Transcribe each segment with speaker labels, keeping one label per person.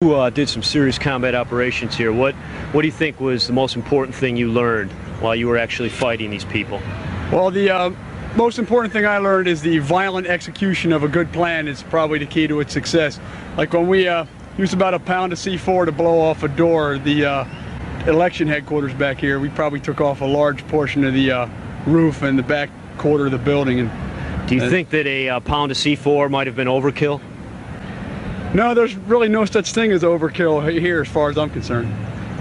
Speaker 1: You uh, did some serious combat operations here. What what do you think was the most important thing you learned while you were actually fighting these people?
Speaker 2: Well, the uh, most important thing I learned is the violent execution of a good plan is probably the key to its success. Like when we uh, used about a pound of C4 to blow off a door, the uh, election headquarters back here, we probably took off a large portion of the uh, roof and the back quarter of the building. And
Speaker 1: Do you think that a uh, pound of C4 might have been overkill?
Speaker 2: No, there's really no such thing as overkill here, as far as I'm concerned.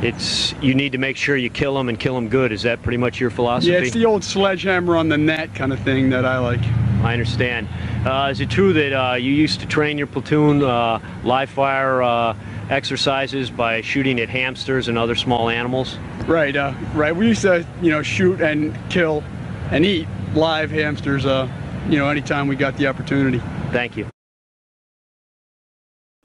Speaker 1: It's you need to make sure you kill them and kill them good. Is that pretty much your philosophy?
Speaker 2: Yeah, it's the old sledgehammer on the net kind of thing that I like.
Speaker 1: I understand. Uh, is it true that uh, you used to train your platoon uh, live fire uh, exercises by shooting at hamsters and other small animals?
Speaker 2: Right, uh, right. We used to, you know, shoot and kill and eat live hamsters, uh, you know, anytime we got the opportunity.
Speaker 1: Thank you.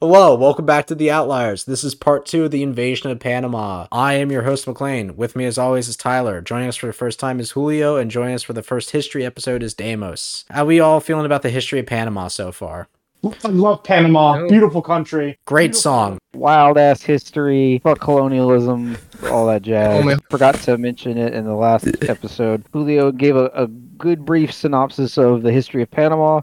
Speaker 3: Hello, welcome back to The Outliers. This is part two of the invasion of Panama. I am your host, McLean. With me, as always, is Tyler. Joining us for the first time is Julio, and joining us for the first history episode is Deimos. How we all feeling about the history of Panama so far?
Speaker 4: I love Panama. Beautiful country.
Speaker 3: Great song.
Speaker 5: wild ass history, fuck colonialism, all that jazz.
Speaker 6: Oh.
Speaker 5: Forgot to mention it in the last episode. Julio gave a, a good brief synopsis of the history of Panama.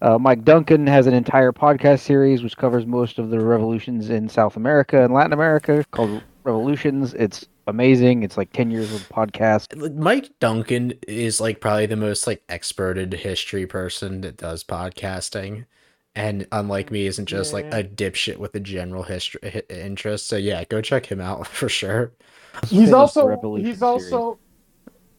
Speaker 5: Uh, Mike Duncan has an entire podcast series which covers most of the revolutions in South America and Latin America called Revolutions. It's amazing. It's like 10 years of podcast.
Speaker 3: Mike Duncan is like probably the most like experted history person that does podcasting. And unlike me, isn't just like a dipshit with a general history hi- interest. So yeah, go check him out for sure.
Speaker 4: He's
Speaker 5: Finished the
Speaker 4: also he's also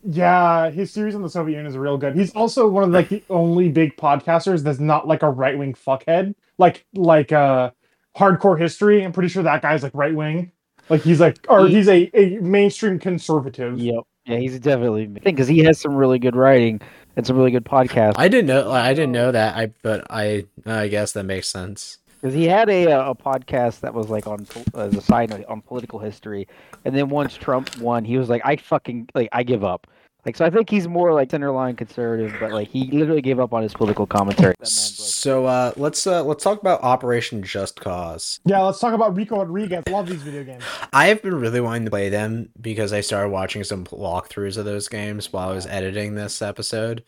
Speaker 4: yeah, his series on the Soviet Union is real good. He's also one of like the only big podcasters that's not like a right wing fuckhead. Like like uh hardcore history. I'm pretty sure that guy's like right wing. Like he's like or
Speaker 5: He-
Speaker 4: he's a, a mainstream conservative.
Speaker 5: Yep. Yeah, he's definitely because he has some really good writing and some really good podcasts.
Speaker 3: I didn't know. I didn't know that. I but I I guess that makes sense.
Speaker 5: Because he had a uh, a podcast that was like on pol- as a side note on political history, and then once Trump won, he was like, "I fucking like I give up." Like so, I think he's more like centerline conservative, but like he literally gave up on his political commentary. That man broke.
Speaker 3: So uh, let's uh, let's talk about Operation Just Cause.
Speaker 4: Yeah, let's talk about Rico Rodriguez. Love these video games.
Speaker 3: I have been really wanting to play them because I started watching some walkthroughs of those games while I was editing this episode,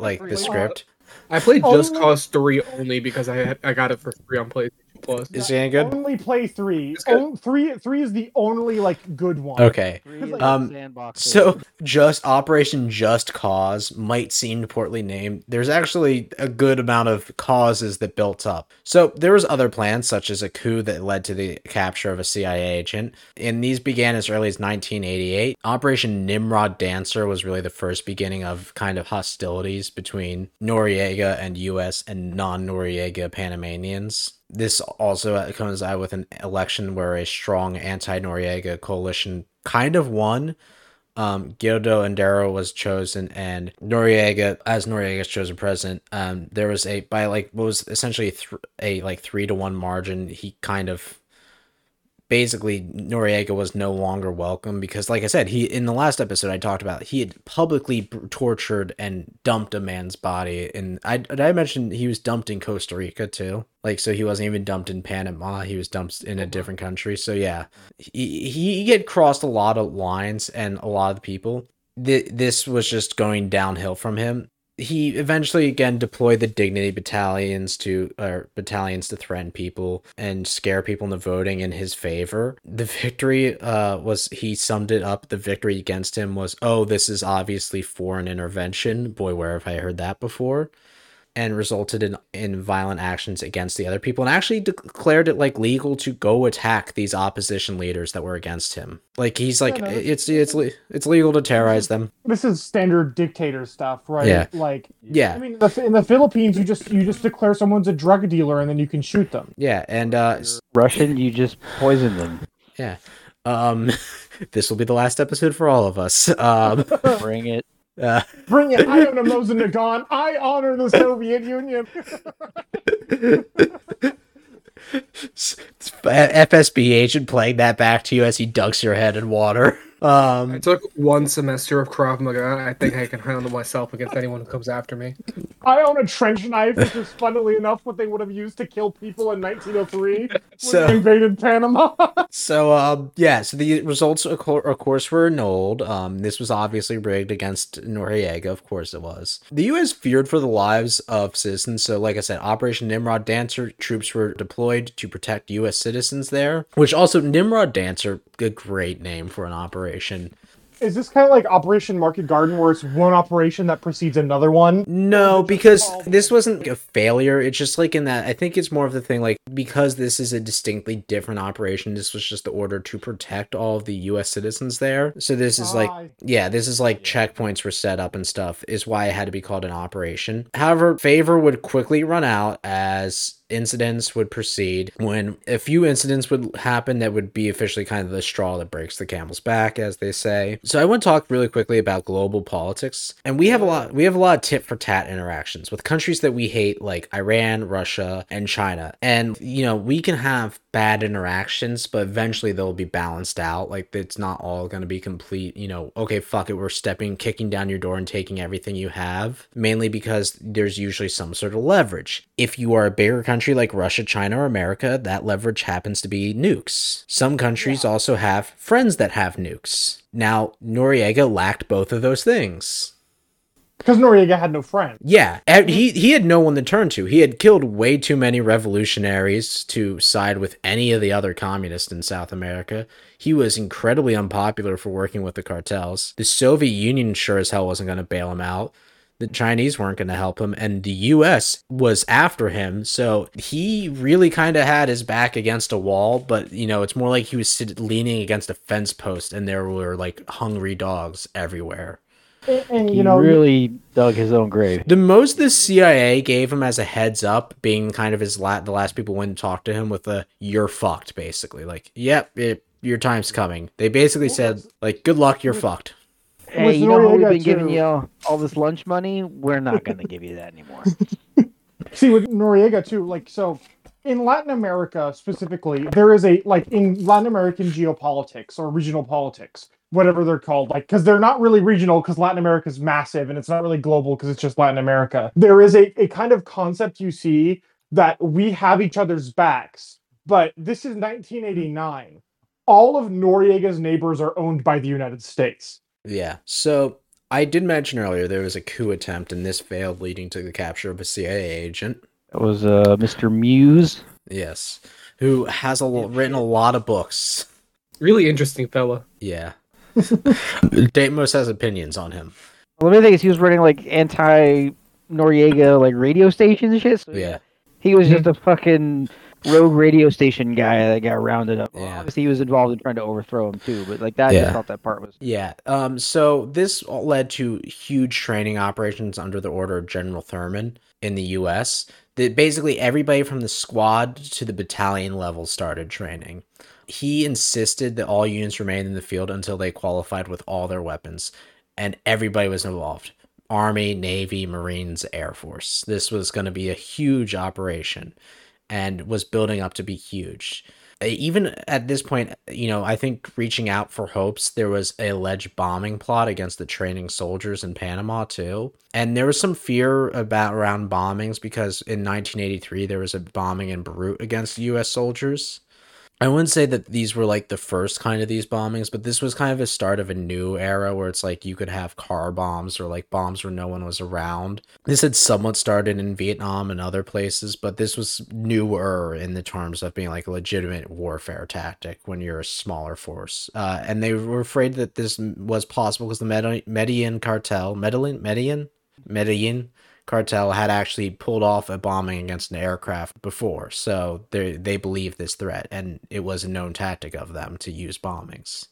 Speaker 3: like the script.
Speaker 6: I played Just
Speaker 4: oh.
Speaker 6: Cause 3 only because I had, I got it for free on PlayStation Plus.
Speaker 3: Is it any good?
Speaker 4: Only play three.
Speaker 6: It's.
Speaker 4: On- three three is the only like good one.
Speaker 3: Okay.
Speaker 5: Three is
Speaker 3: Um, So just Operation Just Cause might seem poorly named. There's actually a good amount of causes that built up. So there was other plans such as a coup that led to the capture of a CIA agent, and these began as early as 1988. Operation Nimrod Dancer was really the first beginning of kind of hostilities between Noriega and US and non-Noriega Panamanians. This also coincide with an election where a strong anti-Noriega coalition kind of won um, Guido Endara was chosen, and Noriega, as Noriega's chosen president, um, there was a by like what was essentially th- a like three to one margin. He kind of basically Noriega was no longer welcome because, like I said, he in the last episode I talked about he had publicly tortured and dumped a man's body, and I I mentioned he was dumped in Costa Rica too. Like so, he wasn't even dumped in Panama. He was dumped in a uh-huh. different country. So yeah, he he had crossed a lot of lines and a lot of people. Th- this was just going downhill from him. He eventually again deployed the dignity battalions to or battalions to threaten people and scare people into voting in his favor. The victory uh was he summed it up. The victory against him was oh this is obviously foreign intervention. Boy, where have I heard that before? And resulted in in violent actions against the other people and actually declared it like legal to go attack these opposition leaders that were against him like he's like
Speaker 4: no,
Speaker 3: it's it's it's legal to terrorize them
Speaker 4: This is standard dictator stuff, right?
Speaker 3: Yeah.
Speaker 4: Like
Speaker 3: yeah
Speaker 4: I mean, in the, Philippines, you just you just declare someone's a drug dealer and then you can shoot them.
Speaker 3: yeah and uh
Speaker 5: Russian, you just poison them.
Speaker 3: yeah um this will be the last episode for all of us um
Speaker 5: Bring it.
Speaker 3: Uh,
Speaker 4: Bring it! I am Moshe Nagan. I honor the Soviet Union.
Speaker 3: FSB agent playing that back to you as he dunks your head in water
Speaker 6: I
Speaker 3: Um,
Speaker 6: took one semester of Krav Maga. I think I can handle myself against anyone who comes after me.
Speaker 4: I own a trench knife, which is funnily enough what they would have used to kill people in 1903 when
Speaker 3: So-
Speaker 4: they invaded Panama.
Speaker 3: so um, yeah, so the results of, cour- of course were annulled. Um, this was obviously rigged against Noriega, of course it was. The U.S. feared for the lives of citizens, so like I said, Operation Nimrod Dancer troops were deployed to protect U.S. citizens there. Which also Nimrod Dancer, a great name for an operation operation
Speaker 4: is this kind of like Operation Market Garden, where it's one operation that precedes another one?
Speaker 3: No, because this wasn't like a failure. It's just like in that I think it's more of the thing like because this is a distinctly different operation, this was just the order to protect all of the US citizens there. So this is like
Speaker 4: Ah,
Speaker 3: yeah, this is like checkpoints were set up and stuff is why it had to be called an operation. However, favor would quickly run out as incidents would proceed when a few incidents would happen that would be officially kind of the straw that breaks the camel's back as they say so i want to talk really quickly about global politics and we have a lot we have a lot of tit for tat interactions with countries that we hate like iran russia and china. And you know we can have bad interactions but eventually they'll be balanced out. Like it's not all going to be complete you know okay fuck it we're stepping kicking down your door and taking everything you have mainly because there's usually some sort of leverage. If you are a bigger country like russia china or america that leverage happens to be nukes. Some countries also have friends that have nukes now noriega lacked both of those things
Speaker 4: Because Noriega had no friends.
Speaker 3: yeah, and he he had no one to turn to. He had killed way too many revolutionaries to side with any of the other communists in South America. He was incredibly unpopular for working with the cartels. The Soviet Union sure as hell wasn't going to bail him out. The Chinese weren't going to help him, and the U.S. was after him. So he really kind of had his back against a wall. But you know, it's more like he was sit- leaning against a fence post, and there were like hungry dogs everywhere.
Speaker 4: And, and,
Speaker 5: He
Speaker 4: you know,
Speaker 5: really dug his own grave.
Speaker 3: The most the CIA gave him as a heads up, being kind of his la- the last people went and talked to him with a "you're fucked," basically. Like, yep, it, your time's coming. They basically said, like, good luck, you're fucked.
Speaker 5: Hey, you know how we've been giving you all, all this lunch money? We're not going to give you that anymore.
Speaker 4: see with Noriega too, like so in Latin America specifically, there is a like in Latin American geopolitics or regional politics, whatever they're called, like because they're not really regional because Latin America is massive and it's not really global because it's just Latin America. There is a, a kind of concept you see that we have each other's backs, but this is 1989. All of Noriega's neighbors are owned by the United States.
Speaker 3: Yeah. So I did mention earlier there was a coup attempt, and this failed, leading to the capture of a CIA agent.
Speaker 5: That was uh, Mr. Muse.
Speaker 3: Yes, who has a, written a lot of books.
Speaker 6: Really interesting fella.
Speaker 3: Yeah. Deimos has opinions on him.
Speaker 5: Well, the main thing is he was running like anti Noriega like radio stations and shit. So
Speaker 3: Yeah.
Speaker 5: He was just a fucking rogue radio station guy that got rounded up.
Speaker 3: Yeah.
Speaker 5: Obviously, he was involved in trying to overthrow him too. But like that, I just thought that part was.
Speaker 3: Yeah. Um. So this led to huge training operations under the order of General Thurman in the U.S. That basically everybody from the squad to the battalion level started training. He insisted that all units remain in the field until they qualified with all their weapons, and everybody was involved. Army, Navy, Marines, Air Force. This was going to be a huge operation and was building up to be huge. Uh, Even at this point, you know, I think reaching out for hopes, there was a alleged bombing plot against the training soldiers in Panama too. And there was some fear about around bombings because in 1983 there was a bombing in Beirut against US soldiers. I wouldn't say that these were like the first kind of these bombings, but this was kind of a start of a new era where it's like you could have car bombs or like bombs where no one was around. This had somewhat started in Vietnam and other places, but this was newer in the terms of being like a legitimate warfare tactic when you're a smaller force. Uh, and they were afraid that this was possible because the Medellin cartel, Medellin, Medellin, Medellin cartel had actually pulled off a bombing against an aircraft before, so they they believed this threat, and it was a known tactic of them to use bombings,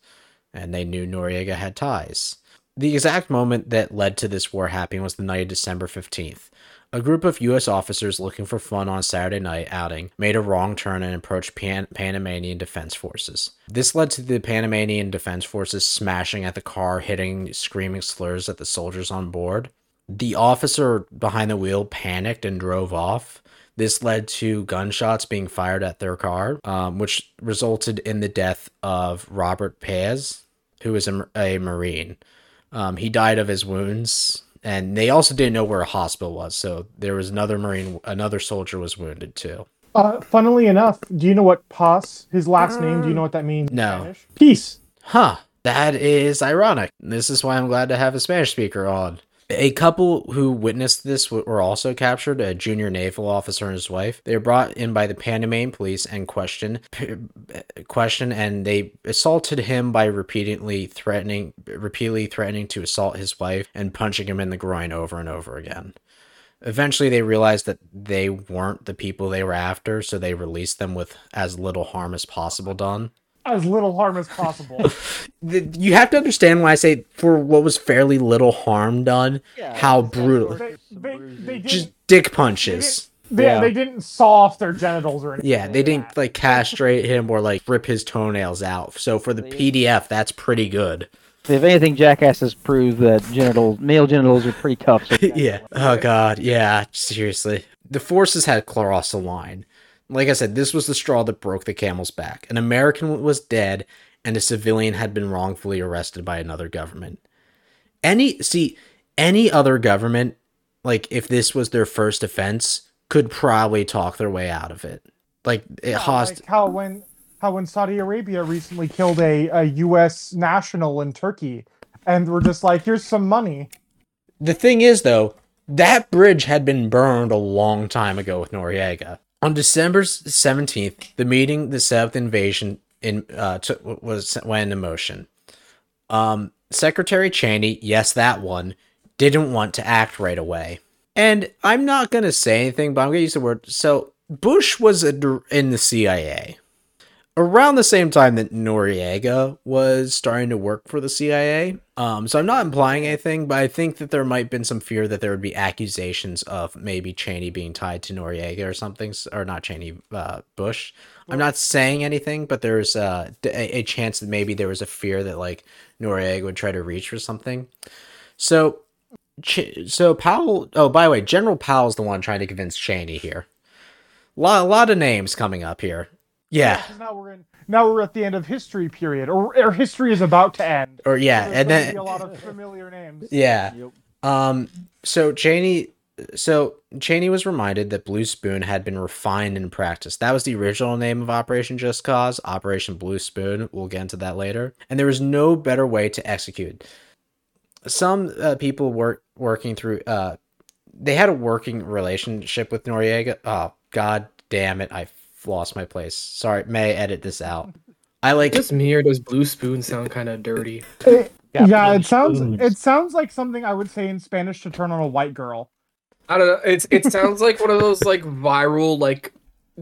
Speaker 3: and they knew Noriega had ties. The exact moment that led to this war happening was the night of December fifteenth. A group of U.S. officers looking for fun on Saturday night outing made a wrong turn and approached Pan- Panamanian Defense Forces. This led to the Panamanian Defense Forces smashing at the car, hitting screaming slurs at the soldiers on board. The officer behind the wheel panicked and drove off. This led to gunshots being fired at their car, um, which resulted in the death of Robert Paz. who was a, a Marine. Um, he died of his wounds, and they also didn't know where a hospital was. So there was another Marine, another soldier was wounded too.
Speaker 4: Uh, funnily enough, do you know what Paz, his last name, do you know what that means?
Speaker 3: No.
Speaker 4: Spanish? Peace.
Speaker 3: Huh. That is ironic. This is why I'm glad to have a Spanish speaker on. A couple who witnessed this were also captured, a junior naval officer and his wife. They were brought in by the Panamanian police and questioned, questioned, and they assaulted him by repeatedly threatening, repeatedly threatening to assault his wife and punching him in the groin over and over again. Eventually, they realized that they weren't the people they were after, so they released them with as little harm as possible done
Speaker 4: As little harm as possible.
Speaker 3: you have to understand when I say for what was fairly little harm done, how brutal.
Speaker 4: they, they, they
Speaker 3: Just dick punches.
Speaker 4: they,
Speaker 5: Yeah.
Speaker 4: they didn't saw off their genitals or anything.
Speaker 3: Yeah, they
Speaker 4: like
Speaker 3: didn't
Speaker 4: that.
Speaker 3: like castrate him or like rip his toenails out. So for the PDF, that's pretty good.
Speaker 5: If anything, jackasses prove that genitals, male genitals, are pretty tough.
Speaker 3: Yeah. Oh god. Yeah. Seriously. The forces had crossed the line. Like I said, this was the straw that broke the camel's back. An American was dead, and a civilian had been wrongfully arrested by another government. Any see any other government, like if this was their first offense, could probably talk their way out of it. Like it
Speaker 4: Yeah,
Speaker 3: host.
Speaker 4: like how when how when Saudi Arabia recently killed a, a U.S. national in Turkey, and we're just like, here's some money.
Speaker 3: The thing is, though, that bridge had been burned a long time ago with Noriega. On December seventeenth, the meeting, the seventh invasion, in uh, was went into motion. Um, Secretary Cheney, yes, that one, didn't want to act right away. And I'm not gonna say anything, but I'm gonna use the word. So Bush was a, in the CIA around the same time that Noriega was starting to work for the CIA. Um, so I'm not implying anything, but I think that there might have been some fear that there would be accusations of maybe Cheney being tied to Noriega or something, or not Cheney, uh, Bush. I'm not saying anything, but there's uh, a, a chance that maybe there was a fear that like Noriega would try to reach for something. So, so Powell. Oh, by the way, General Powell's the one trying to convince Cheney here. Lot, a lot of names coming up here. Yeah.
Speaker 4: 'cause now we're in now we're at the end of history period, or, or history is about to end.
Speaker 3: Or yeah,
Speaker 4: There's
Speaker 3: and then
Speaker 4: be a lot of familiar names.
Speaker 3: Yeah. Um. So Cheney, so Cheney was reminded that Blue Spoon had been refined in practice. That was the original name of Operation Just Cause, Operation Blue Spoon. We'll get into that later. And there was no better way to execute. Some uh, people were working through. Uh, they had a working relationship with Noriega. Oh God damn it! I lost my place. Sorry, may I edit this out. I like
Speaker 6: Just me or does blue spoon sound kind of dirty?
Speaker 4: Yeah, it sounds
Speaker 5: spoons.
Speaker 4: it sounds like something I would say in Spanish to turn on a white girl.
Speaker 6: I don't know. It's it sounds like one of those like viral like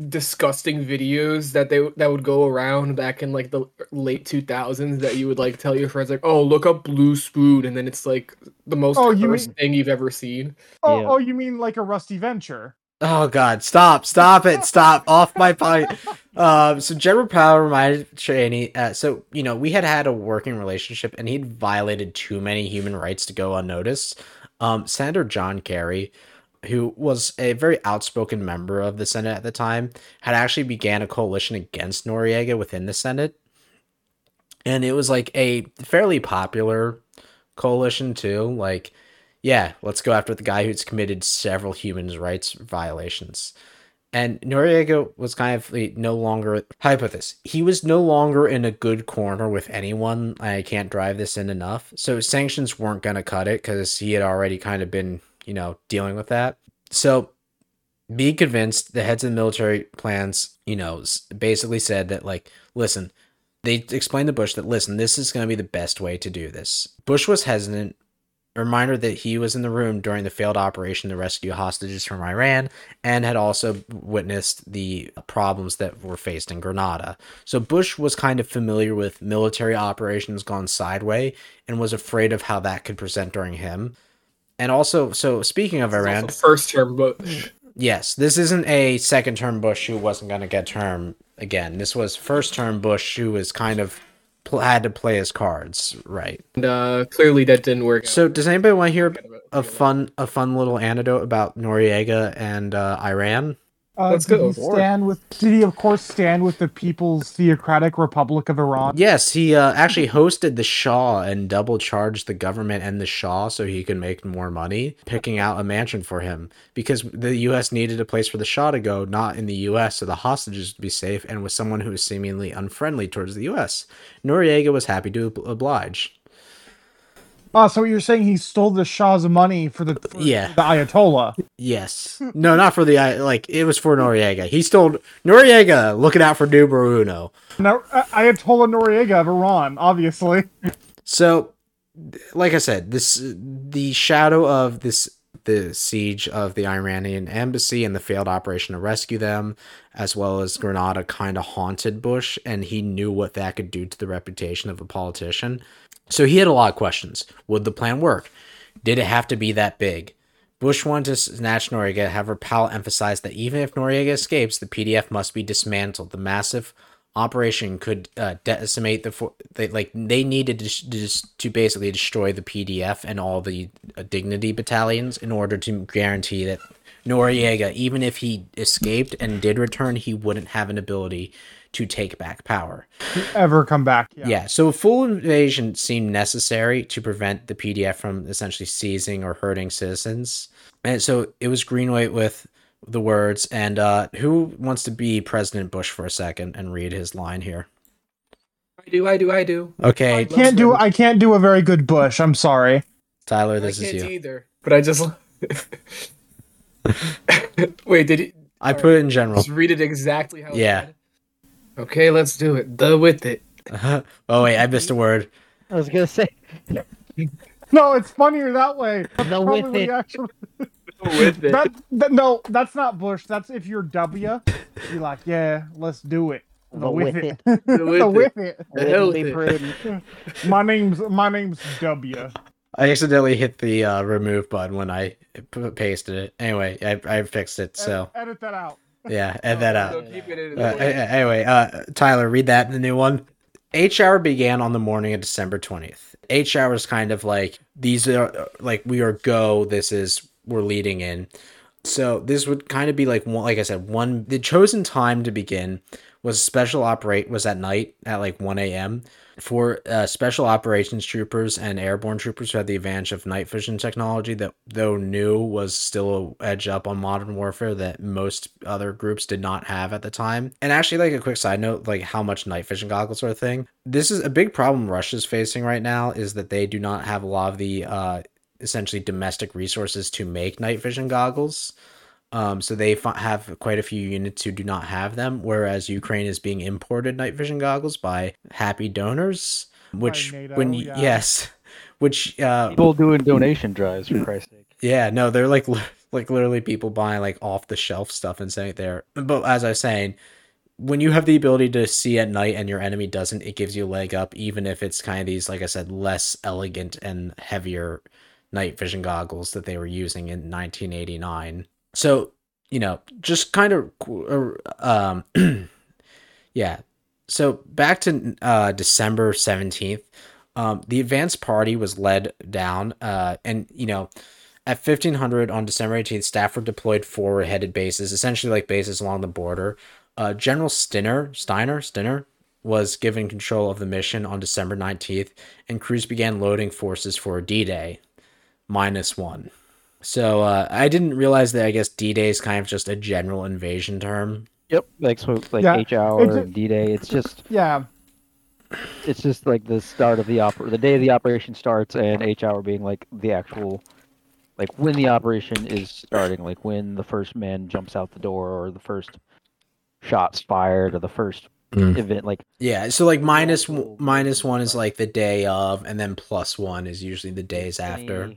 Speaker 6: disgusting videos that they that would go around back in like the late 2000s that you would like tell your friends like oh look up blue spoon and then it's like the most
Speaker 4: Oh, you mean-
Speaker 6: thing you've ever seen
Speaker 4: Oh,
Speaker 5: Yeah.
Speaker 4: oh, you mean like a rusty venture?
Speaker 3: Oh God! Stop! Stop it! Stop! Off my point. Um, so General Powell reminded Cheney. Uh, so you know we had had a working relationship, and he'd violated too many human rights to go unnoticed. Um, Senator John Kerry, who was a very outspoken member of the Senate at the time, had actually began a coalition against Noriega within the Senate, and it was like a fairly popular coalition too. Like yeah, let's go after the guy who's committed several human rights violations. And Noriega was kind of no longer, this? He was no longer in a good corner with anyone. I can't drive this in enough. So sanctions weren't going to cut it because he had already kind of been, you know, dealing with that. So be convinced the heads of the military plans, you know, basically said that, like, listen, they explained to Bush that, listen, this is going to be the best way to do this. Bush was hesitant, reminder that he was in the room during the failed operation to rescue hostages from Iran and had also witnessed the problems that were faced in Grenada. So Bush was kind of familiar with military operations gone sideways and was afraid of how that could present during him. And also, so speaking of Iran,
Speaker 6: first term Bush.
Speaker 3: yes, this isn't a second term Bush who wasn't going to get term again. This was first term Bush who was kind of had to play his cards right.
Speaker 6: and uh clearly that didn't work
Speaker 3: So, does anybody want to hear a fun a fun little anecdote about Noriega and uh, Iran?
Speaker 4: Uh,
Speaker 6: Let's
Speaker 4: did
Speaker 6: go.
Speaker 4: He stand with? Did he, of course, stand with the People's Theocratic Republic of Iran?
Speaker 3: Yes, he uh, actually hosted the Shah and double charged the government and the Shah so he could make more money, picking out a mansion for him because the U.S. needed a place for the Shah to go, not in the U.S. so the hostages would be safe, and with someone who was seemingly unfriendly towards the U.S. Noriega was happy to ob- oblige.
Speaker 4: Oh, so you're saying he stole the Shah's money for the for
Speaker 3: Yeah.
Speaker 4: the Ayatollah?
Speaker 3: Yes, no, not for the like it was for Noriega. He stole Noriega. Looking out for numero uno.
Speaker 4: Now, uh, Ayatollah Noriega of Iran, obviously.
Speaker 3: So, like I said, this the shadow of this the siege of the Iranian embassy and the failed operation to rescue them, as well as Granada, kind of haunted Bush, and he knew what that could do to the reputation of a politician. So he had a lot of questions. Would the plan work? Did it have to be that big? Bush wanted to snatch Noriega, however, Powell emphasized that even if Noriega escapes, the PDF must be dismantled. The massive operation could uh, decimate the for- they, like they needed to, just to basically destroy the PDF and all the uh, dignity battalions in order to guarantee that Noriega, even if he escaped and did return, he wouldn't have an ability to take back power.
Speaker 4: Ever come back?
Speaker 3: Yeah. so a full invasion seemed necessary to prevent the PDF from essentially seizing or hurting citizens. And so it was Greenway with the words. And uh, who wants to be President Bush for a second and read his line here?
Speaker 6: I do, I do, I do.
Speaker 3: Okay,
Speaker 6: I
Speaker 4: Can't do. I can't do a very good Bush. I'm sorry.
Speaker 3: Tyler, this is
Speaker 6: can't
Speaker 3: you.
Speaker 6: either. But I just wait. Did he
Speaker 3: I put it in general.
Speaker 6: just read it exactly how? it
Speaker 3: Yeah.
Speaker 6: Said? Okay, let's do it. The with it.
Speaker 3: oh, wait, I missed a word.
Speaker 5: I was gonna say
Speaker 4: No, it's funnier that way. That's
Speaker 5: The with it.
Speaker 4: actually-
Speaker 6: With it.
Speaker 4: that, that- no, that's not Bush. That's if you're W. You're like, yeah, let's do it. The
Speaker 5: The
Speaker 4: with
Speaker 5: with
Speaker 4: it.
Speaker 5: it.
Speaker 6: The
Speaker 4: The
Speaker 6: with
Speaker 4: with it.
Speaker 6: The hell with it.
Speaker 5: prudent.
Speaker 4: My name's my name's W.
Speaker 3: I accidentally hit the uh, remove button when I p- pasted it. Anyway, I, I fixed it, so
Speaker 4: Ed- edit that out.
Speaker 3: Yeah, add that out.
Speaker 6: Don't keep it in.
Speaker 3: Uh, a- anyway, uh, Tyler, read that in the new one. H hour began on the morning of December twentieth. H hour is kind of like these are like we are go. This is we're leading in. So this would kind of be like one, like I said, one the chosen time to begin was special operate was at night at like one a.m. for uh, special operations troopers and airborne troopers who had the advantage of night vision technology that though new was still a edge up on modern warfare that most other groups did not have at the time. And actually like a quick side note like how much night vision goggles are a thing. This is a big problem russia's facing right now is that they do not have a lot of the uh essentially domestic resources to make night vision goggles um, so they fi- have quite a few units who do not have them, whereas Ukraine is being imported night vision goggles by happy donors. Which,
Speaker 4: NATO,
Speaker 3: when y-
Speaker 4: yeah.
Speaker 3: yes, which uh,
Speaker 5: People doing donation drives for Christ's sake.
Speaker 3: yeah, no, they're like like literally people buying like off the shelf stuff and saying it there. But as I was saying, when you have the ability to see at night and your enemy doesn't, it gives you a leg up, even if it's kind of these, like I said, less elegant and heavier night vision goggles that they were using in 1989. So, you know, just kind of, um, yeah. So back to uh, December 17th, um, the advance party was led down, uh, and, you know, at 1500 on December 18th, Stafford deployed forward headed bases, essentially like bases along the border. Uh, General Stinner, Steiner, Stinner, was given control of the mission on December 19th, and crews began loading forces for D Day, minus one. So uh, I didn't realize that I guess D Day is kind of just a general invasion term.
Speaker 5: Yep, like so, like
Speaker 4: Yeah,
Speaker 5: H hour and D Day. It's just
Speaker 4: Yeah,
Speaker 5: it's just like the start of the oper the day the operation starts, and H hour being like the actual, like when the operation is starting, like when the first man jumps out the door, or the first shots fired, or the first
Speaker 3: Mm.
Speaker 5: event. Like
Speaker 3: Yeah, so like minus one is like the day of, and then plus one is usually the days after.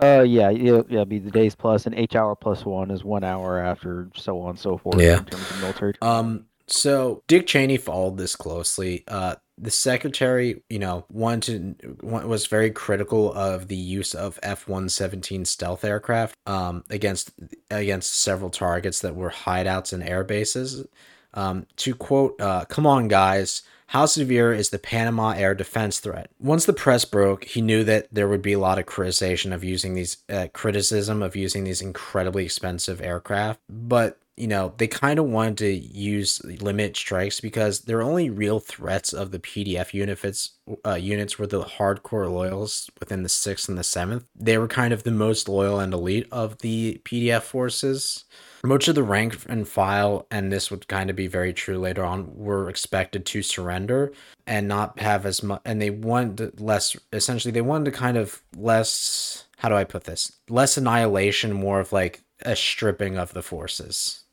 Speaker 5: Uh, yeah, yeah, yeah. Be the days plus, and H hour plus one is one hour after, so on and so forth.
Speaker 3: Yeah.
Speaker 5: In terms of military.
Speaker 3: Um, so Dick Cheney followed this closely. Uh, the secretary, you know, wanted was very critical of the use of F-117 stealth aircraft um, against against several targets that were hideouts and air bases. Um, to quote, uh, "Come on, guys." How severe is the Panama air defense threat? Once the press broke, he knew that there would be a lot of criticism of using these uh, criticism of using these incredibly expensive aircraft. But you know, they kind of wanted to use limit strikes because their only real threats of the PDF units uh, units were the hardcore loyalists within the sixth and the seventh. They were kind of the most loyal and elite of the PDF forces. Most of the rank and file, and this would kind of be very true later on, were expected to surrender and not have as much. And they wanted less. Essentially, they wanted to kind of less. How do I put this? Less annihilation, more of like a stripping of the forces.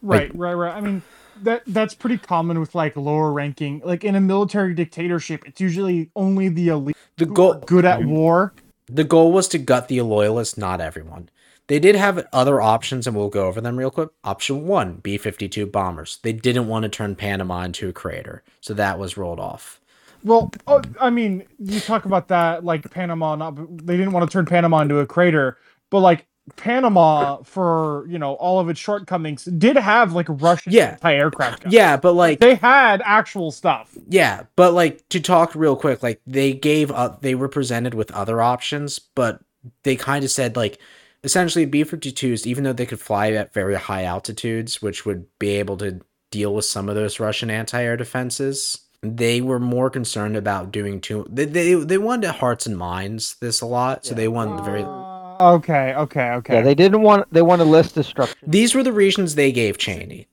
Speaker 4: Right, right, right. I mean, that that's pretty common with like lower ranking. Like in a military dictatorship, it's usually only the elite
Speaker 3: The goal,
Speaker 4: good at mm-hmm. war.
Speaker 3: the goal was to gut the loyalists, not everyone. They did have other options, and we'll go over them real quick. Option one: B fifty two bombers. They didn't want to turn Panama into a crater, so that was rolled off.
Speaker 4: Well, oh, I mean, you talk about that like Panama. Not they didn't want to turn Panama into a crater, but like Panama, for you know all of its shortcomings, did have like Russian
Speaker 3: Yeah.
Speaker 4: anti-aircraft guns.
Speaker 3: Yeah, but like
Speaker 4: they had actual stuff.
Speaker 3: Yeah, but like to talk real quick, like they gave up, they were presented with other options, but they kind of said like essentially B 52s, even though they could fly at very high altitudes, which would be able to deal with some of those Russian anti air defenses, they were more concerned about doing too. They, they, they wanted hearts and minds this a lot, so they wanted the very.
Speaker 4: Uh, okay, okay, okay.
Speaker 5: Yeah, they didn't want they wanted less destruction.
Speaker 3: These were the reasons they gave Cheney.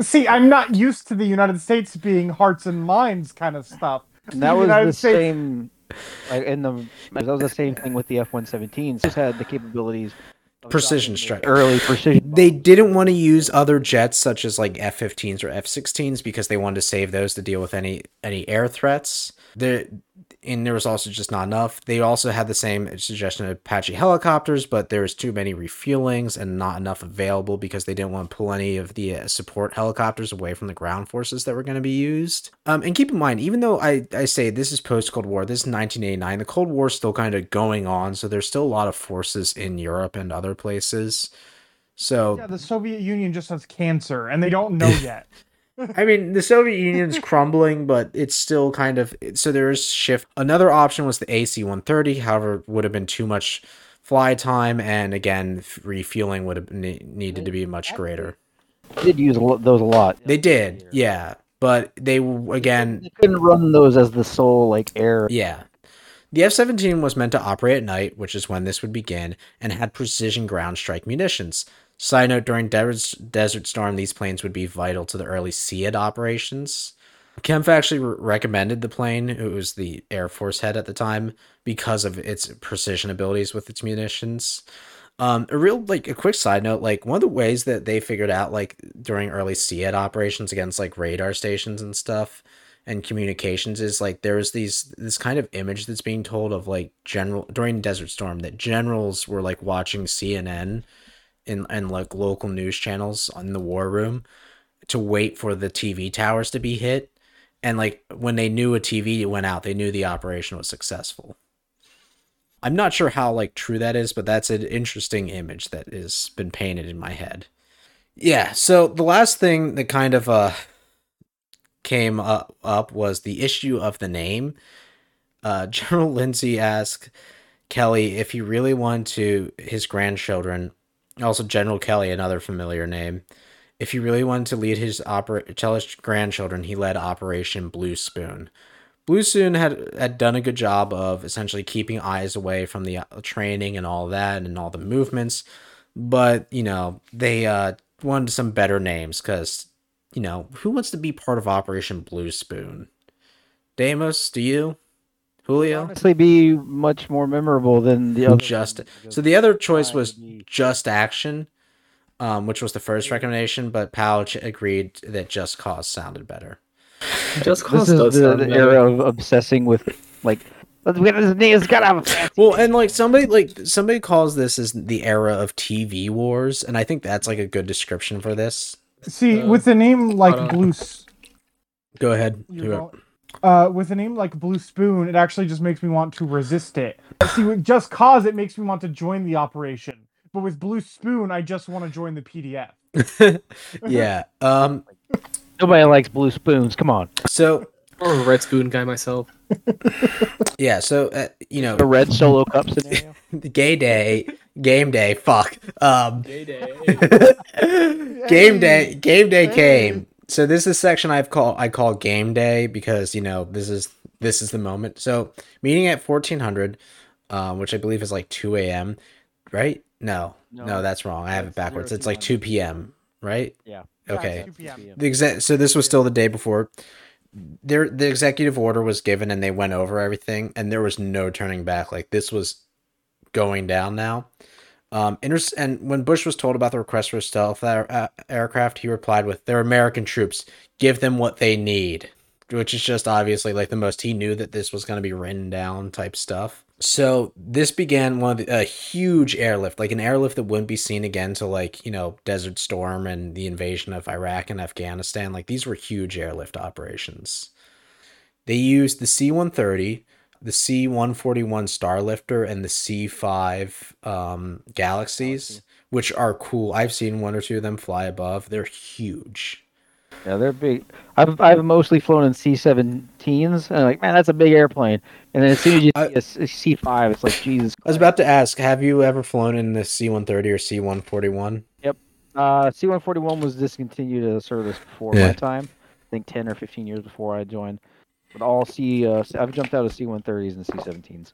Speaker 4: See, I'm not used to the United States being hearts and minds kind of stuff.
Speaker 5: And that
Speaker 4: The
Speaker 5: was
Speaker 4: United
Speaker 5: the
Speaker 4: States-
Speaker 5: same. Like in the that was the same thing with the F-117s. Just had the capabilities. Of
Speaker 3: Precision
Speaker 5: dropping
Speaker 3: strike.
Speaker 5: Early precision.
Speaker 3: They didn't want to use other jets such as like F-15s or F-16s because they wanted to save those to deal with any any air threats. There and there was also just not enough. They also had the same suggestion of Apache helicopters, but there was too many refuelings and not enough available because they didn't want to pull any of the uh, support helicopters away from the ground forces that were going to be used. Um, and keep in mind, even though I, I say this is post Cold War, this is 1989, the Cold War is still kind of going on, so there's still a lot of forces in Europe and other places. So
Speaker 4: Yeah, the Soviet Union just has cancer, and they don't know yet.
Speaker 3: I mean, the Soviet Union's crumbling, but it's still kind of so there is shift. Another option was the AC-130, however, it would have been too much fly time, and again, refueling would have ne- needed to be much greater.
Speaker 5: did use those a lot.
Speaker 3: They did, yeah, but they again,
Speaker 5: They couldn't run those as the sole like air.
Speaker 3: yeah. The F-17 was meant to operate at night, which is when this would begin, and had precision ground strike munitions. Side note: During Des- Desert Storm, these planes would be vital to the early SEAD operations. Kempf actually re- recommended the plane, who was the Air Force head at the time, because of its precision abilities with its munitions. Um, a real like a quick side note, like one of the ways that they figured out like during early SEAD operations against like radar stations and stuff and communications is like there was these this kind of image that's being told of like general during Desert Storm that generals were like watching CNN in and like local news channels on the war room to wait for the TV towers to be hit. And like when they knew a TV went out, they knew the operation was successful. I'm not sure how like true that is, but that's an interesting image that has been painted in my head. Yeah, so the last thing that kind of uh came up, up was the issue of the name. Uh, General Lindsay asked Kelly if he really wanted to his grandchildren, also General Kelly, another familiar name, if he really wanted to lead his opera tell his grandchildren he led Operation Blue Spoon. Blue Spoon had had done a good job of essentially keeping eyes away from the uh, training and all that and all the movements, but you know they uh, wanted some better names because you know who wants to be part of Operation Blue Spoon? Deimos, do you? Julio?
Speaker 5: Honestly, be much more memorable than the other.
Speaker 3: Just so the other choice was
Speaker 5: Trying
Speaker 3: Just Action, um, which was the first recommendation, but Powell agreed that Just Cause sounded better.
Speaker 6: Just Cause
Speaker 5: This
Speaker 6: cause
Speaker 5: is
Speaker 6: does
Speaker 5: the,
Speaker 6: sound
Speaker 5: the
Speaker 6: better.
Speaker 5: era of obsessing with like. Let's get his name. It's gotta have a
Speaker 3: Well, and like somebody like somebody calls this as the era of TV wars, and I think that's like a good description for this.
Speaker 4: See,
Speaker 6: Uh,
Speaker 4: with a name like
Speaker 6: hold on.
Speaker 4: Blue, S-
Speaker 3: Go ahead.
Speaker 4: You're
Speaker 3: Whoever-
Speaker 4: going- uh, with a name like Blue Spoon, it actually just makes me want to resist it. See, with Just Cause, it makes me want to join the operation. But with Blue Spoon, I just want to join the PDF.
Speaker 3: yeah. Um.
Speaker 5: Nobody likes blue spoons. Come on.
Speaker 3: So
Speaker 6: Or a red spoon guy myself.
Speaker 3: Yeah, so uh, you know,
Speaker 5: The red solo cup scenario.
Speaker 3: the gay day, game day, fuck. Um,
Speaker 6: Day day.
Speaker 3: game day, game day came. So this is section I've call I call game day because you know this is this is the moment. So meeting at fourteen hundred, um, which I believe is like two a.m. Right? No, no,
Speaker 5: No,
Speaker 3: that's wrong. I have it backwards.
Speaker 5: zero
Speaker 3: It's like two p.m. Right?
Speaker 5: Yeah.
Speaker 3: Okay.
Speaker 4: 2 p.m.
Speaker 3: The exec- so this was still the day before. There, the executive order was given, and they went over everything, and there was no turning back. Like this was going down now. Um, inter- and when Bush was told about the request for stealth uh, aircraft, he replied with, "They're American troops. Give them what they need," which is just obviously like the most he knew that this was going to be written down type stuff. So this began one of the, a huge airlift, like an airlift that wouldn't be seen again till like you know Desert Storm and the invasion of Iraq and Afghanistan. Like these were huge airlift operations. They used the C one thirty, the C one forty one Starlifter, and the C five um, Galaxies, which are cool. I've seen one or two of them fly above. They're huge.
Speaker 5: Yeah, they're big. I've I've mostly flown in C-17s, and I'm like, man, that's a big airplane. And then as soon as you see a a C-5, it's like, Jesus.
Speaker 3: I was about to ask, have you ever flown in the C one thirty or C one forty one?
Speaker 5: Uh, C-141 was discontinued as a service before
Speaker 3: Yeah.
Speaker 5: my time. I think 10 or 15 years before I joined. But all C, uh, I've jumped out of C-130s and C-17s.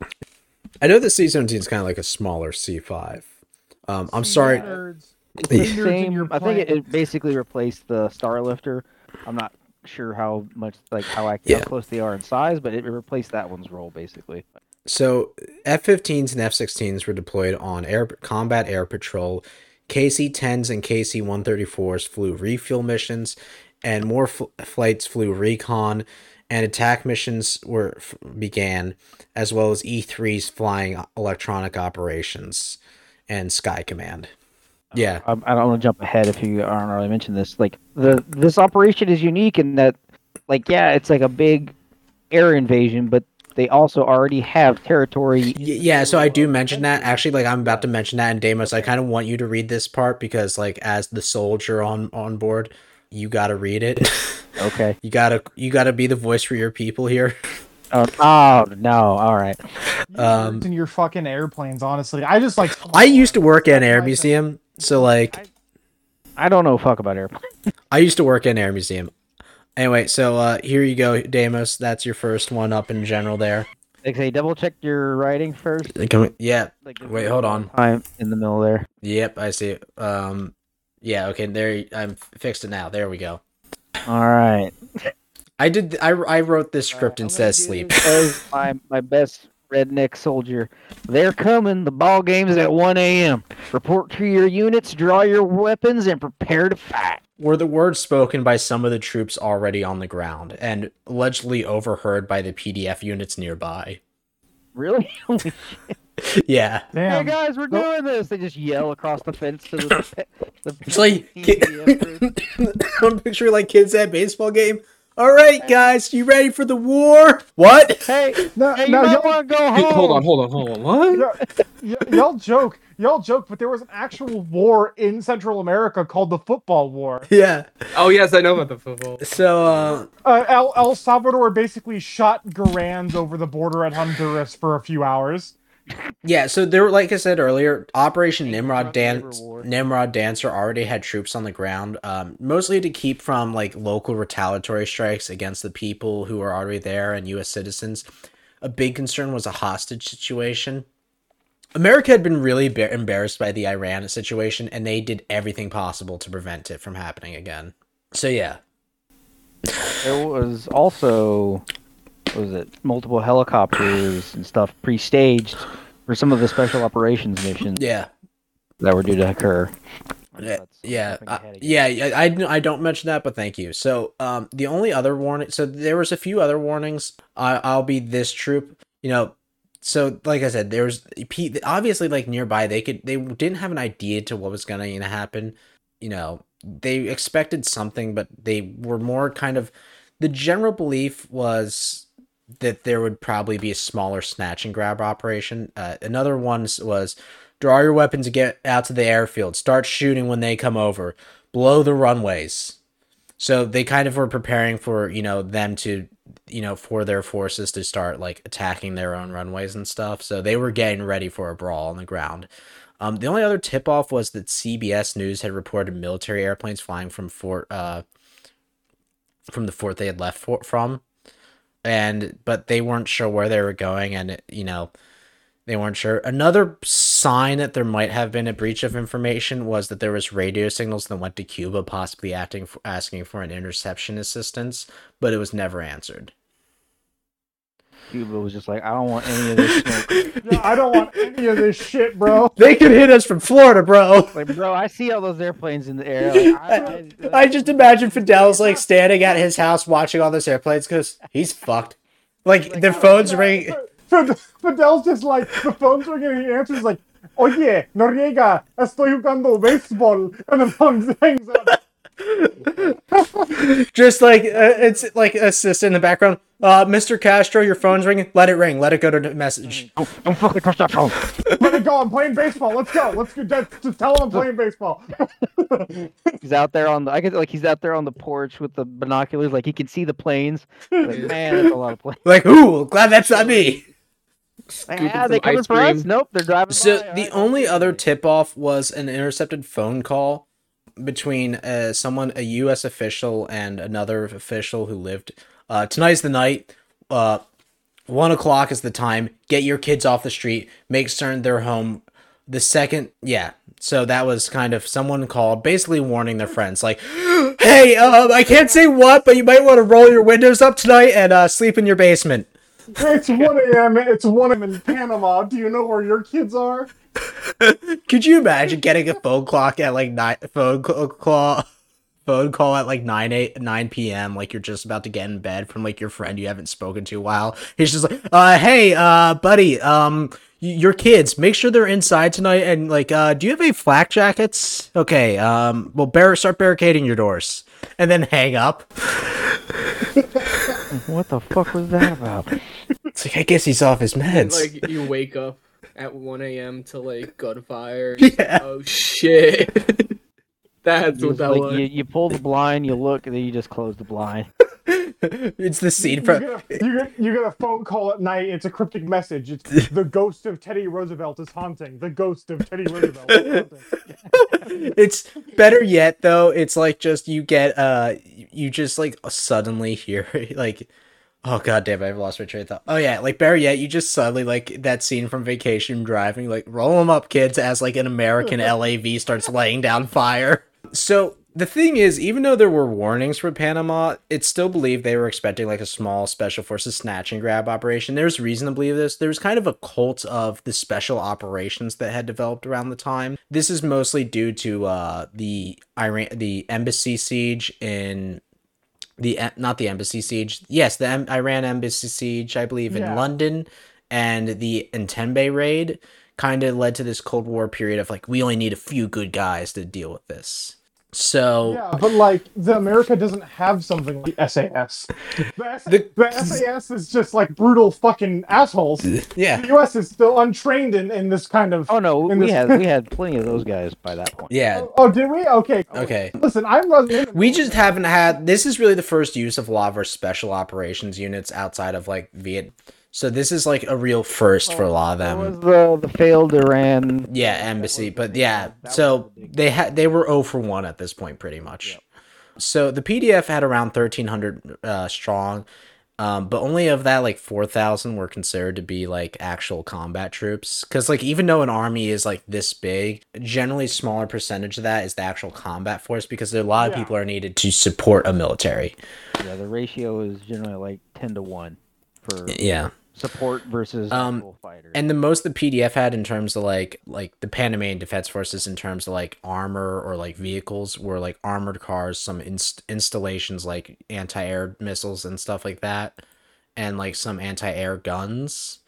Speaker 3: I know the C seventeen is kind of like a smaller C five. Um, I'm sorry.
Speaker 4: Nerds.
Speaker 3: Yeah.
Speaker 4: Nerds in
Speaker 5: Same. I think it, it basically replaced the Starlifter. I'm not sure how much, like how I
Speaker 3: Yeah.
Speaker 5: how close they are in size, but it replaced that one's role basically.
Speaker 3: So F-15s and F-16s were deployed on air combat air patrol. KC-10s and KC-134s flew refuel missions, and more fl- flights flew recon, and attack missions were began, as well as E-3s flying electronic operations and Sky Command. Uh, yeah,
Speaker 5: I, I don't want to jump ahead if you aren't already mentioned this. Like the this operation is unique in that, like, yeah, it's like a big air invasion, but they also already have territory.
Speaker 3: Yeah. So I do mention that actually. Like I'm about to mention that, and Deimos, I kind of want you to read this part because, like, as the soldier on on board, you got to read it.
Speaker 5: Okay.
Speaker 3: You gotta you gotta be the voice for your people here.
Speaker 5: Oh, oh no! All right.
Speaker 3: Um,
Speaker 4: in your fucking airplanes, honestly. I just like.
Speaker 3: I used to work at an air museum, so like
Speaker 5: I don't know fuck about airplanes.
Speaker 3: I used to work at an air museum. Anyway, so uh here you go, Deimos. That's your first one up in general there.
Speaker 5: Like, say, double check your writing first.
Speaker 3: Can we- yeah,
Speaker 5: Like,
Speaker 3: Wait, hold on.
Speaker 5: I'm in the middle there.
Speaker 3: yep, I see. it. Um, yeah, okay, there. I'm fixed it now. There we go.
Speaker 5: All right.
Speaker 3: I did. I I wrote this script
Speaker 5: Alright, I'm
Speaker 3: instead of sleep.
Speaker 5: my my best redneck soldier. They're coming. The ball game's at 1 a.m. Report to your units, draw your weapons, and prepare to fight.
Speaker 3: Were the words spoken by some of the troops already on the ground and allegedly overheard by the PDF units nearby?
Speaker 5: Really? Holy
Speaker 3: yeah.
Speaker 5: Hey guys, we're
Speaker 4: Nope.
Speaker 5: doing this! They just yell across the fence to the. the
Speaker 3: It's like
Speaker 5: PDF
Speaker 3: I'm picturing like kids at a baseball game. All right, guys, you ready for the war? What?
Speaker 5: Hey,
Speaker 4: No,
Speaker 5: hey, you
Speaker 4: no, y'all
Speaker 5: want to go home.
Speaker 6: hold on, hold on, hold on. What?
Speaker 4: y- y'all joke, y'all joke, but there was an actual war in Central America called the Football War.
Speaker 3: Yeah.
Speaker 6: Oh yes, I know about the football.
Speaker 3: So, uh,
Speaker 4: Uh, El, El Salvador basically shot Garans over the border at Honduras for a few hours.
Speaker 3: Yeah. So there, were, like I said earlier, Operation Nimrod Dance, Nimrod Dancer already had troops on the ground, um, mostly to keep from like local retaliatory strikes against the people who were already there and U.S. citizens. A big concern was a hostage situation. America had been really ba- embarrassed by the Iran situation, and they did everything possible to prevent it from happening again. So yeah,
Speaker 5: There was also, what was it, multiple helicopters and stuff pre-staged for some of the special operations missions
Speaker 3: yeah.
Speaker 5: that were due to occur.
Speaker 3: Yeah, yeah, uh, yeah. I, I don't mention that, but thank you. So, um, the only other warning, so there was a few other warnings. I I'll be this troop, you know. So, like I said, there was obviously like nearby. They could they didn't have an idea to what was gonna you know, happen. You know, they expected something, but they were more kind of. The general belief was that there would probably be a smaller snatch and grab operation. Uh, another one was draw your weapons and get out to the airfield. Start shooting when they come over. Blow the runways. So they kind of were preparing for you know them to you know, for their forces to start like attacking their own runways and stuff. So they were getting ready for a brawl on the ground. Um, the only other tip off was that CBS News had reported military airplanes flying from Fort uh, from the fort they had left for, from, and but they weren't sure where they were going, and it, you know they weren't sure. Another sign that there might have been a breach of information was that there was radio signals that went to Cuba, possibly acting for, asking for an interception assistance, but it was never answered.
Speaker 5: Cuba was just like, I don't want any of this smoke.
Speaker 4: Yeah, I don't want any of this shit, bro.
Speaker 3: They could hit us from Florida, bro.
Speaker 5: like, bro, I see all those airplanes in the air. Like, I, I,
Speaker 3: I just imagine Fidel's like standing at his house watching all those airplanes because he's fucked. Like their phones ring.
Speaker 4: Fidel's just like the phone's ringing and he answers like, Oye, Noriega, estoy jugando baseball, and the phone hangs up.
Speaker 3: Just like uh, it's like assist in the background. Uh, Mr. Castro, your phone's ringing. Let it ring. Let it go to the message.
Speaker 5: don't, don't fucking touch that phone.
Speaker 4: Let it go. I'm playing baseball. Let's go. Let's go. Just, just tell him I'm playing baseball.
Speaker 5: He's out there on the. I could like he's out there on the porch with the binoculars, like he can see the planes. Like, man, that's a lot of planes.
Speaker 3: Like, ooh, glad that's not me.
Speaker 6: Scooping
Speaker 5: Ah, they
Speaker 6: some
Speaker 5: coming for us? Nope, they're driving.
Speaker 3: So
Speaker 5: by.
Speaker 3: the
Speaker 5: Alright,
Speaker 3: only other tip off was an intercepted phone call between uh, someone, a U.S. official, and another official who lived. Uh, tonight's the night. Uh, one o'clock is the time. Get your kids off the street. Make certain they're home. The second, yeah. So that was kind of someone called, basically warning their friends, like, "Hey, um, I can't say what, but you might want to roll your windows up tonight and uh, sleep in your basement."
Speaker 4: It's 1 a.m. It's 1 a.m. in Panama. Do you know where your kids are?
Speaker 3: Could you imagine getting a phone clock at like nine phone call phone call at like 9 8 9 p.m. like you're just about to get in bed from like your friend you haven't spoken to a while. He's just like, uh hey, uh buddy, um your kids, make sure they're inside tonight and like uh do you have any flak jackets? Okay, um well bar- start barricading your doors. And then hang up.
Speaker 5: What the fuck was that about?
Speaker 3: It's like I guess he's off his meds.
Speaker 6: Like you wake up at 1 a.m. to like gunfire.
Speaker 3: Yeah.
Speaker 6: Oh shit. That's
Speaker 5: You,
Speaker 6: what that
Speaker 5: like,
Speaker 6: was.
Speaker 5: you, you pull the blind, you look, and then you just close the blind.
Speaker 3: it's the scene
Speaker 4: You
Speaker 3: from
Speaker 4: get, a, you, get, you get a phone call at night. It's a cryptic message. It's the ghost of Teddy Roosevelt is haunting. The ghost of Teddy Roosevelt is haunting.
Speaker 3: it's better yet though it's like just you get uh you just like suddenly hear like oh god damn i've lost my train of thought oh yeah like better yet you just suddenly like that scene from vacation driving like roll them up kids as like an american lav starts laying down fire so the thing is even though there were warnings for panama it's still believed they were expecting like a small special forces snatch and grab operation. There's reason to believe this. There's kind of a cult of the special operations that had developed around the time. This is mostly due to uh the iran the embassy siege in the not the embassy siege. Yes the em- iran embassy siege i believe in
Speaker 4: Yeah.
Speaker 3: london. And the Entebbe raid kind of led to this cold war period of like we only need a few good guys to deal with this so
Speaker 4: Yeah, but like the America doesn't have something like SAS. The, S-
Speaker 3: The-
Speaker 4: the SAS is just like brutal fucking assholes.
Speaker 3: Yeah, the
Speaker 4: U.S. is still untrained in, in this kind of.
Speaker 5: Oh no, we
Speaker 4: this-
Speaker 5: had we had plenty of those guys by that point.
Speaker 3: yeah
Speaker 4: Oh, oh did we? Okay.
Speaker 3: okay
Speaker 4: Listen, I'm running.
Speaker 3: we just haven't had this is really the first use of a lot of our special operations units outside of like viet so this is like a real first for a oh, lot of them.
Speaker 5: Was the, the failed Iran.
Speaker 3: Yeah, embassy. But yeah, so they had they were 0 for 1 at this point, pretty much. Yep. So the PDF had around 1,300 uh, strong, um, but only of that, like 4,000 were considered to be like actual combat troops. Because, like, even though an army is like this big, generally smaller percentage of that is the actual combat force because a lot of people are needed to support a military.
Speaker 5: Yeah, the ratio is generally like 10 to 1
Speaker 3: yeah
Speaker 5: support versus
Speaker 3: um. And the most the PDF had in terms of like like the Panamanian Defense Forces in terms of like armor or like vehicles were like armored cars, some inst- installations like anti-air missiles and stuff like that, and like some anti-air guns,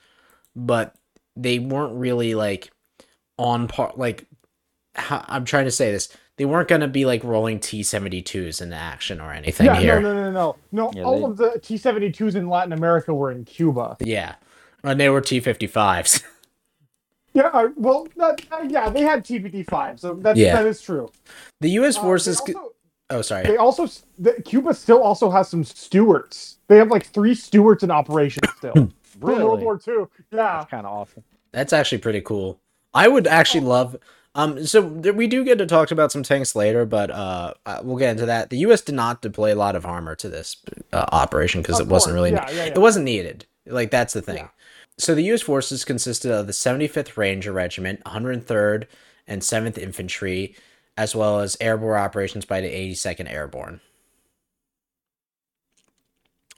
Speaker 3: but they weren't really like on par. Like how, I'm trying to say this, they weren't gonna be like rolling T-72s into action or anything
Speaker 4: Yeah,
Speaker 3: here.
Speaker 4: no, no, no, no, no.
Speaker 5: Yeah,
Speaker 4: all
Speaker 5: they-
Speaker 4: of the T-72s in Latin America were in Cuba.
Speaker 3: Yeah, and they were T-55s.
Speaker 4: Yeah, uh, well, that, uh, yeah, they had TPT-5, so that
Speaker 3: Yeah.
Speaker 4: that is true.
Speaker 3: the U.S.
Speaker 4: Uh,
Speaker 3: forces.
Speaker 4: they
Speaker 3: c-
Speaker 4: also-
Speaker 3: Oh, sorry.
Speaker 4: They also the, Cuba still also has some Stuarts. They have like three Stuarts in operation still. From World War II. Yeah.
Speaker 5: That's kind of awesome.
Speaker 3: That's actually pretty cool. I would actually love. Um, so th- we do get to talk about some tanks later, but uh, we'll get into that. The U.S. did not deploy a lot of armor to this uh, operation because it wasn't really.
Speaker 4: yeah, yeah, yeah.
Speaker 3: It wasn't needed. Like that's the thing. So the U.S. forces consisted of the 75th Ranger Regiment, 103rd and 7th Infantry, as well as airborne operations by the 82nd Airborne.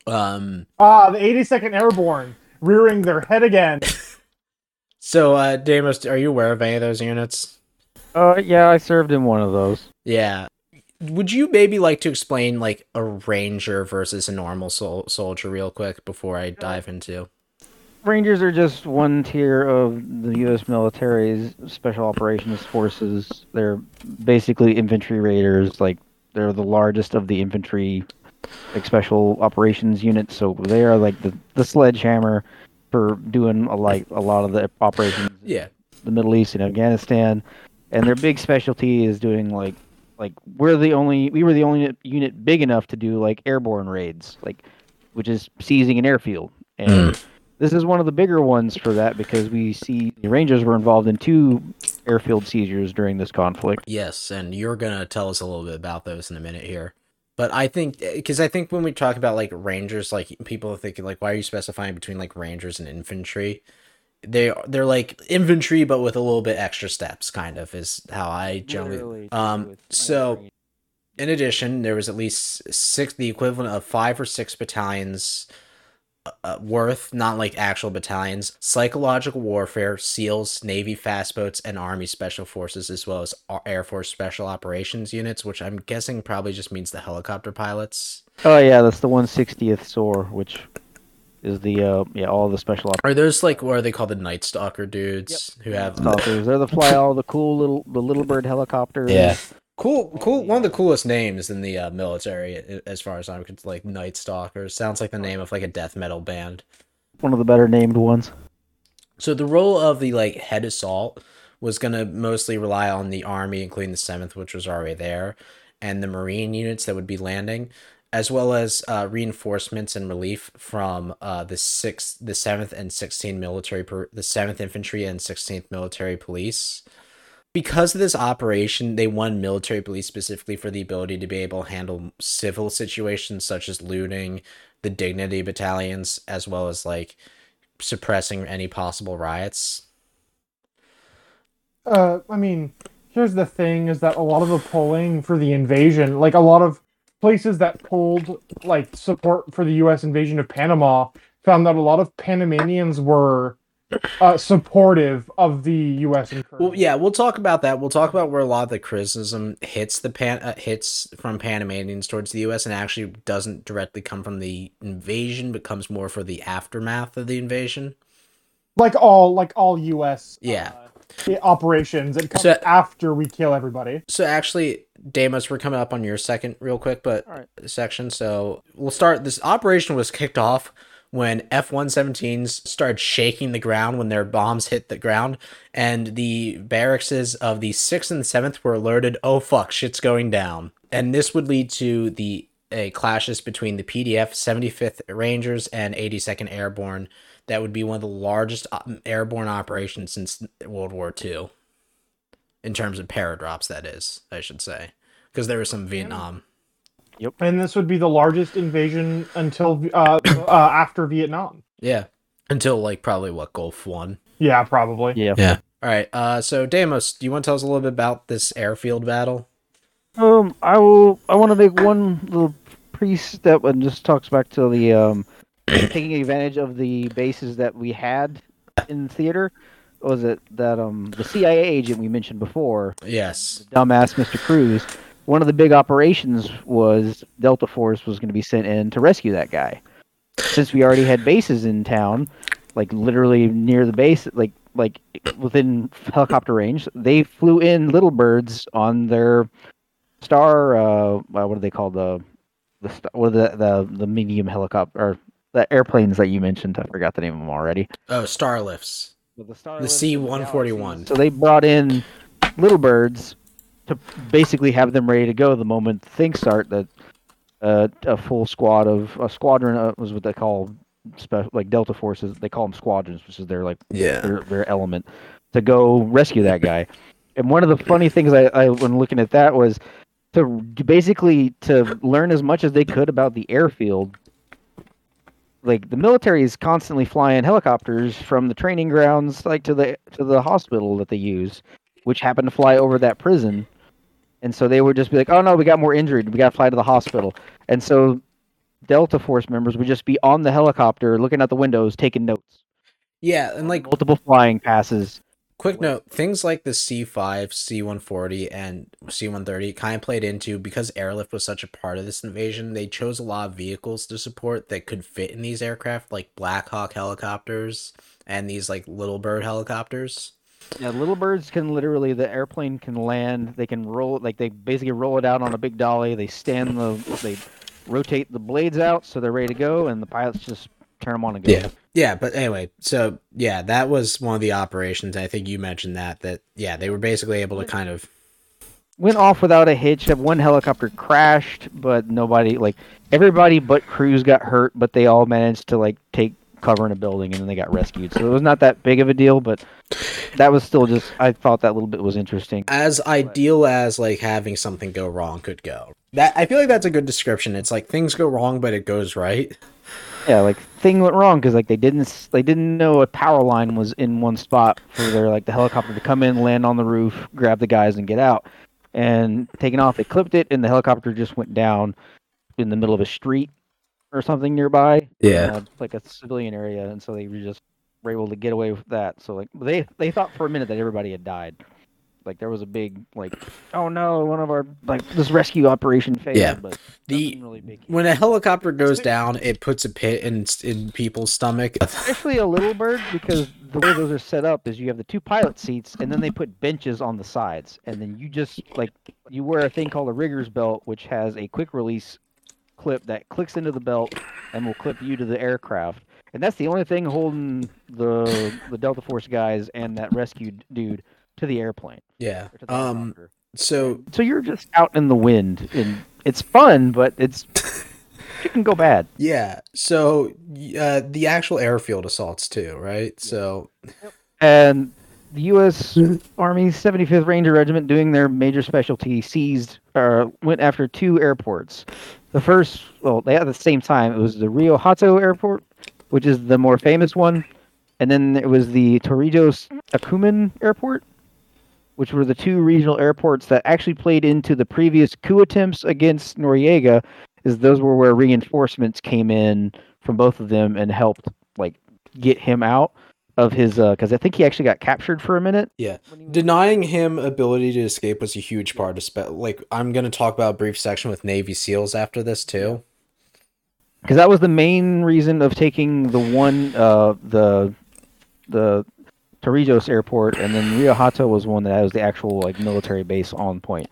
Speaker 3: Um.
Speaker 4: Ah, the 82nd Airborne rearing their head again.
Speaker 3: So, uh, Deimos, are you aware of any of those units?
Speaker 5: Uh, yeah, I served in one of those.
Speaker 3: Yeah. Would you maybe like to explain like a ranger versus a normal sol- soldier real quick before I dive into?
Speaker 5: Rangers are just one tier of the U.S. military's special operations forces. They're basically infantry raiders. Like they're the largest of the infantry, like special operations units. So they are like the the sledgehammer for doing a, like a lot of the operations
Speaker 3: Yeah.
Speaker 5: the Middle East and Afghanistan. And their big specialty is doing like like we're the only we were the only unit big enough to do like airborne raids, like which is seizing an airfield. And hmm. this is one of the bigger ones for that because we see the Rangers were involved in two airfield seizures during this conflict.
Speaker 3: Yes, and you're gonna tell us a little bit about those in a minute here. But I think eh, because I think when we talk about like rangers, like people are thinking like, why are you specifying between like rangers and infantry? They they're like infantry, but with a little bit extra steps, kind of is how I generally.
Speaker 5: Literally,
Speaker 3: Um.
Speaker 5: with-
Speaker 3: So In addition, there was at least six, the equivalent of five or six battalions uh, worth, not like actual battalions, psychological warfare, SEALs, Navy fast boats, and Army special forces, as well as Air Force special operations units, which I'm guessing probably just means the helicopter pilots.
Speaker 5: Oh yeah, that's the 160th SOAR, which is the uh yeah all the special op-
Speaker 3: Are those like what are they called the Night Stalker dudes who have
Speaker 5: stalkers. They're the fly all the cool little the little bird helicopters.
Speaker 3: Yeah. Cool, cool. One of the coolest names in the uh, military, as far as I'm concerned, like Night Stalkers. Sounds like the name of like a death metal band.
Speaker 5: one of the better named ones.
Speaker 3: So the role of the like head assault was gonna mostly rely on the army, including the seventh, which was already there, and the marine units that would be landing, as well as uh, reinforcements and relief from uh, the sixth, the seventh, and sixteenth military, the seventh infantry and sixteenth military police. Because of this operation, they won military police specifically for the ability to be able to handle civil situations such as looting, the dignity battalions, as well as like suppressing any possible riots.
Speaker 4: Uh, I mean, here's the thing: is that a lot of the polling for the invasion, like a lot of places that pulled like support for the U.S. invasion of Panama, found that a lot of Panamanians were uh, supportive of the U.S. incursion.
Speaker 3: Well, yeah, we'll talk about that. We'll talk about where a lot of the criticism hits the pan uh, hits from Panamanians towards the U.S. and actually doesn't directly come from the invasion, but comes more for the aftermath of the invasion.
Speaker 4: like all like all U.S.
Speaker 3: Yeah.
Speaker 4: uh, operations. It comes
Speaker 3: So-
Speaker 4: after we kill everybody.
Speaker 3: So actually, Deimos, we're coming up on your second real quick, but
Speaker 5: Alright.
Speaker 3: section. So we'll start. This operation was kicked off when F-117s started shaking the ground when their bombs hit the ground, and the barracks of the sixth and seventh were alerted. Oh fuck, shit's going down, and this would lead to the uh, clashes between the PDF 75th Rangers and 82nd Airborne. That would be one of the largest uh, airborne operations since World War II in terms of paradrops that is i should say because there was some vietnam Yep.
Speaker 4: And this would be the largest invasion until uh, uh, after Vietnam.
Speaker 3: yeah until like probably what gulf one
Speaker 4: Yeah, probably.
Speaker 5: Yeah.
Speaker 3: yeah all right uh so Deimos do you want to tell us a little bit about this airfield battle
Speaker 5: Um, I will. I want to make one little pre-step and just talks back to the um, taking advantage of the bases that we had in theater. Was it that um the CIA agent we mentioned before,
Speaker 3: yes
Speaker 5: dumbass Mr. Cruz? One of the big operations was Delta Force was going to be sent in to rescue that guy. Since we already had bases in town, like literally near the base, like like within helicopter range, they flew in little birds on their star. Uh, uh, what do they call The the star, what the the the medium helicopter or the airplanes that you mentioned. I forgot the name of them already.
Speaker 3: oh star lifts
Speaker 5: The,
Speaker 3: the c-141
Speaker 5: So they brought in little birds to basically have them ready to go the moment things start. That uh, a full squad of a squadron uh, was what they call special like Delta forces. They call them squadrons, which is their like
Speaker 3: Yeah.
Speaker 5: their, their element to go rescue that guy. And one of the funny things I, I when looking at that was to basically to learn as much as they could about the airfield. Like the military is constantly flying helicopters from the training grounds like to the to the hospital that they use, which happened to fly over that prison. And so they would just be like, "Oh no, we got more injured. We got to fly to the hospital." And so Delta Force members would just be on the helicopter, looking out the windows, taking notes.
Speaker 3: Yeah, and like
Speaker 5: multiple flying passes.
Speaker 3: Quick note, things like the C5, C140, and C130 kind of played into because airlift was such a part of this invasion. They chose a lot of vehicles to support that could fit in these aircraft, like Black Hawk helicopters and these like Little Bird helicopters.
Speaker 5: Yeah, little birds can literally the airplane can land. They can roll like they basically roll it out on a big dolly. They stand the they rotate the blades out so they're ready to go, and the pilots just turn them on and go.
Speaker 3: Yeah. Yeah, but anyway, so yeah, that was one of the operations. I think you mentioned that that yeah, they were basically able to kind of
Speaker 5: Went off without a hitch. That One helicopter crashed, but nobody like everybody but crews got hurt, but they all managed to like take cover in a building and then they got rescued. So it was not that big of a deal, but that was still just I thought that little bit was interesting.
Speaker 3: as ideal as like having something go wrong could go. That I feel like that's a good description. It's like things go wrong, but it goes right.
Speaker 5: Yeah, like thing went wrong because like they didn't they didn't know a power line was in one spot for their like the helicopter to come in, land on the roof, grab the guys, and get out. And taking off, they clipped it, and the helicopter just went down in the middle of a street or something nearby.
Speaker 3: Yeah.
Speaker 5: uh, like a civilian area, and so they were just were able to get away with that. So like they they thought for a minute that everybody had died. Like there was a big like, oh no, one of our like this rescue operation failed.
Speaker 3: Yeah.
Speaker 5: but
Speaker 3: The
Speaker 5: really big.
Speaker 3: when a helicopter goes down, it puts a pit in in people's stomach.
Speaker 5: especially a little bird because the way those are set up is you have the two pilot seats and then they put benches on the sides and then you just like you wear a thing called a rigger's belt which has a quick release clip that clicks into the belt and will clip you to the aircraft and that's the only thing holding the the delta force guys and that rescued dude to the airplane
Speaker 3: Yeah.
Speaker 5: the
Speaker 3: Um. So
Speaker 5: so you're just out in the wind and it's fun but it's it can go bad
Speaker 3: yeah. So uh, the actual airfield assaults too, right? So
Speaker 5: and the U.S. Army 75th Ranger Regiment, doing their major specialty, seized or went after two airports. The first, well, they at the same time, it was the Rio Hato Airport, which is the more famous one, and then it was the Torrijos Tocumen Airport, which were the two regional airports that actually played into the previous coup attempts against Noriega, is those were where reinforcements came in from both of them and helped like get him out of his because I think he actually got captured for a minute.
Speaker 3: Yeah.
Speaker 5: when he was-
Speaker 3: denying him ability to escape was a huge part of spe- like I'm gonna talk about a brief section with Navy SEALs after this too.
Speaker 5: because that was the main reason of taking the one uh the the Torrijos airport and then Rio Hato was one that was the actual like military base on point.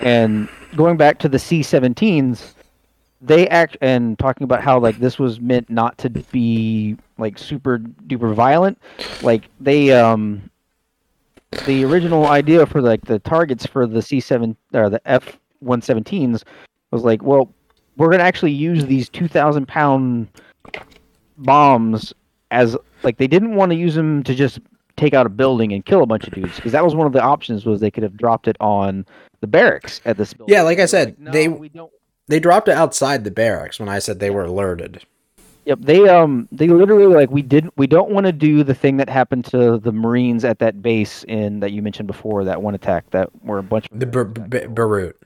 Speaker 5: And going back to the C-17s, they act and talking about how like this was meant not to be like super duper violent. Like they um the original idea for like the targets for the C7 or the F-117s was like, well, we're gonna actually use these two thousand pound bombs as like they didn't want to use them to just take out a building and kill a bunch of dudes because that was one of the options was they could have dropped it on the barracks at this building.
Speaker 3: Yeah, like I said,
Speaker 5: "No,
Speaker 3: they-
Speaker 5: we don't.
Speaker 3: They dropped it outside the barracks when I said they were alerted.
Speaker 5: Yep, they um they literally like we didn't we don't want to do the thing that happened to the Marines at that base in that you mentioned before that one attack that were a bunch of
Speaker 3: The Ber- Beirut.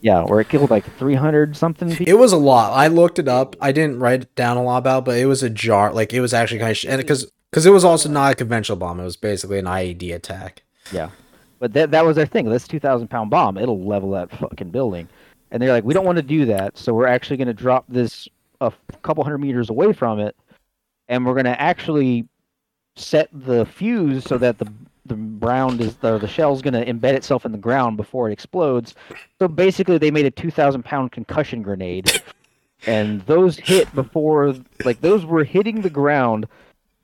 Speaker 5: yeah where it killed like three hundred something people.
Speaker 3: It was a lot. I looked it up. I didn't write down a lot about, but it was a jar. Like it was actually kind of sh- and because because it was also not a conventional bomb. It was basically an IED attack.
Speaker 5: Yeah, but that that was their thing. This two thousand pound bomb, it'll level that fucking building. And they're like, we don't want to do that, so we're actually going to drop this a couple hundred meters away from it, and we're going to actually set the fuse so that the the round is the the shell's going to embed itself in the ground before it explodes. So basically, they made a two thousand pound concussion grenade, and those hit before like those were hitting the ground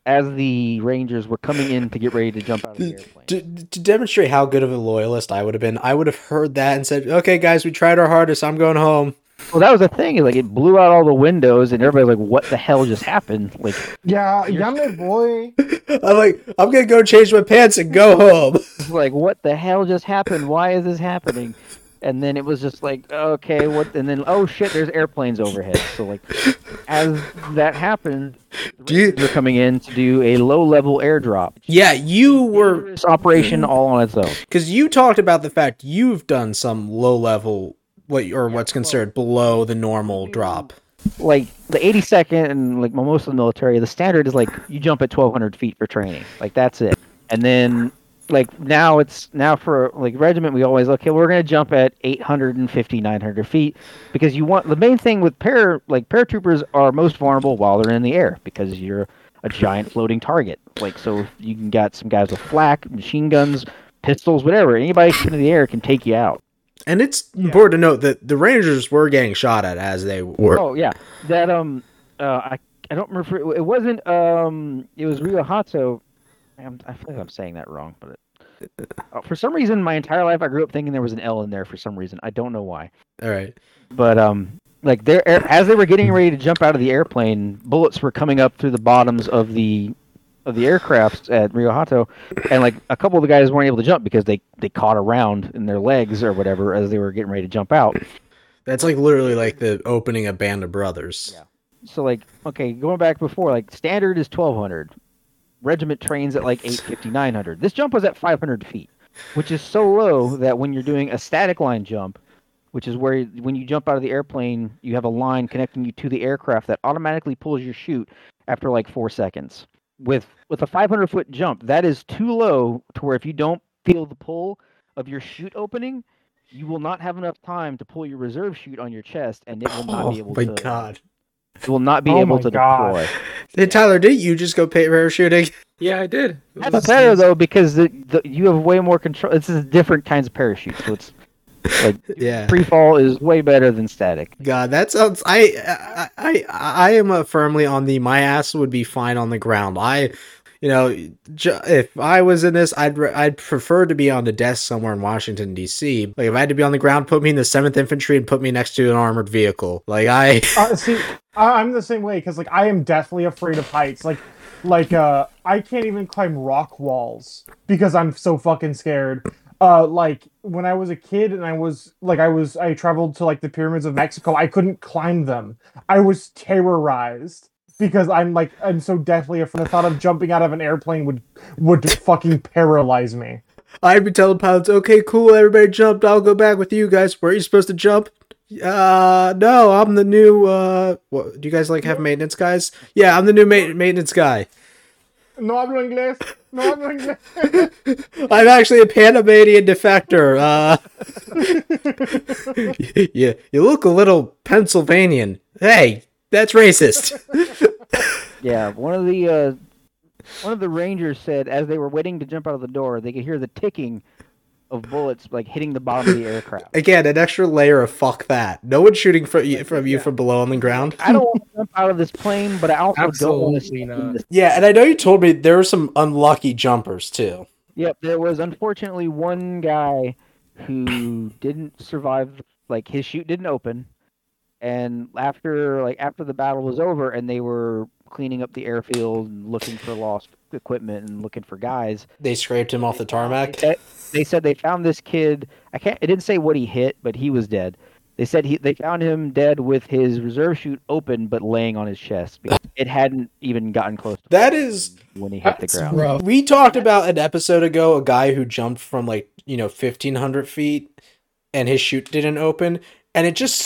Speaker 5: as the Rangers were coming in to get ready to jump out of the airplane.
Speaker 3: To, to demonstrate how good of a loyalist I would have been, I would have heard that and said, "Okay, guys, we tried our hardest. I'm going home."
Speaker 5: Well, that was the thing. Like it blew out all the windows, and everybody's like, "What the hell just happened?" Like,
Speaker 4: Yeah, yeah, my boy.
Speaker 3: I'm like, I'm gonna go change my pants and go home.
Speaker 5: like, "What the hell just happened? Why is this happening?" And then it was just like, "Okay, what?" And then, oh shit, there's airplanes overhead. So like, as that happened,
Speaker 3: Do you-
Speaker 5: they're coming in to do a low-level airdrop.
Speaker 3: Yeah, you were
Speaker 5: Dangerous operation mhm. all on its own.
Speaker 3: because you talked about the fact you've done some low level what or what's considered below the normal drop.
Speaker 5: like the 82nd and like most of the military, the standard is like you jump at 1200 feet for training. Like that's it. And then like now it's now for like regiment we always okay we're gonna jump at 850 900 feet because you want the main thing with para like paratroopers are most vulnerable while they're in the air because you're a giant floating target like so if you can got some guys with flak machine guns pistols whatever anybody in the air can take you out
Speaker 3: And it's important to note that the Rangers were getting shot at as they were.
Speaker 5: Oh yeah, that um, uh, I I don't remember. It wasn't um, it was Rio Hato. I'm, I feel like I'm saying that wrong, but it, uh, for some reason, my entire life I grew up thinking there was an L in there. For some reason, I don't know why.
Speaker 3: All right.
Speaker 5: But um, like they're as they were getting ready to jump out of the airplane, bullets were coming up through the bottoms of the of the aircrafts at Rio Hato, and like a couple of the guys weren't able to jump because they they caught around in their legs or whatever as they were getting ready to jump out.
Speaker 3: That's like literally like the opening of Band of Brothers.
Speaker 5: Yeah. so like okay going back before like standard is 1200 regiment trains at like 850 900 this jump was at 500 feet which is so low that when you're doing a static line jump which is where when you jump out of the airplane you have a line connecting you to the aircraft that automatically pulls your chute after like four seconds with with a 500 foot jump that is too low to where if you don't feel the pull of your chute opening you will not have enough time to pull your reserve chute on your chest and it will not be
Speaker 3: Oh
Speaker 5: able
Speaker 3: my
Speaker 5: to
Speaker 3: god.
Speaker 5: It will not be
Speaker 4: Oh
Speaker 5: able
Speaker 4: my
Speaker 5: to
Speaker 4: God.
Speaker 5: deploy.
Speaker 3: Hey Tyler, didn't you just go pay parachuting?
Speaker 6: Yeah, I did.
Speaker 5: That's
Speaker 6: was-
Speaker 5: better though because the, the, you have way more control. This is different kinds of parachutes, so it's like
Speaker 3: Yeah.
Speaker 5: free fall is way better than static.
Speaker 3: God, that sounds. I I I, I am uh, firmly on the my ass would be fine on the ground. I, you know, if I was in this, I'd re- I'd prefer to be on the desk somewhere in Washington D.C. Like if I had to be on the ground, put me in the Seventh Infantry and put me next to an armored vehicle. Like I,
Speaker 4: Uh, see, I'm the same way because like I am deathly afraid of heights. Like, like uh, I can't even climb rock walls because I'm so fucking scared. Uh, like when I was a kid and I was like I was I traveled to like the pyramids of Mexico. I couldn't climb them. I was terrorized because I'm like I'm so deathly afraid. The thought of jumping out of an airplane would would fucking paralyze me.
Speaker 3: I'd be telling pilots, okay, cool, everybody jumped. I'll go back with you guys. Where are you supposed to jump? Uh, no, I'm the new. Uh, what, do you guys like have maintenance guys? Yeah, I'm the new ma- maintenance guy.
Speaker 4: No hablo inglés. No hablo inglés.
Speaker 3: I'm actually a Panamanian defector. Uh, you, you look a little Pennsylvanian. Hey, that's racist.
Speaker 5: Yeah, one of the uh, one of the rangers said as they were waiting to jump out of the door, they could hear the ticking of bullets like hitting the bottom of the aircraft.
Speaker 3: Again, an extra layer of fuck that. No one's shooting from you, from you from below on the ground.
Speaker 5: I don't want to jump out of this plane, but I also don't want to
Speaker 6: Absolutely
Speaker 5: stay
Speaker 6: not.
Speaker 5: this
Speaker 3: Yeah, and I know you told me there were some unlucky jumpers too.
Speaker 5: Yep, there was unfortunately one guy who didn't survive. Like his chute didn't open, and after like after the battle was over, and they were cleaning up the airfield and looking for lost equipment and looking for guys.
Speaker 3: They scraped him off the tarmac.
Speaker 5: They, they said they found this kid. I can't. It didn't say what he hit, but he was dead. They said he they found him dead with his reserve chute open, but laying on his chest it hadn't even gotten close. To
Speaker 3: That is
Speaker 5: when he hit the ground.
Speaker 6: rough.
Speaker 3: We talked about an episode ago a guy who jumped from like, you know, 1500 feet and his chute didn't open. And it just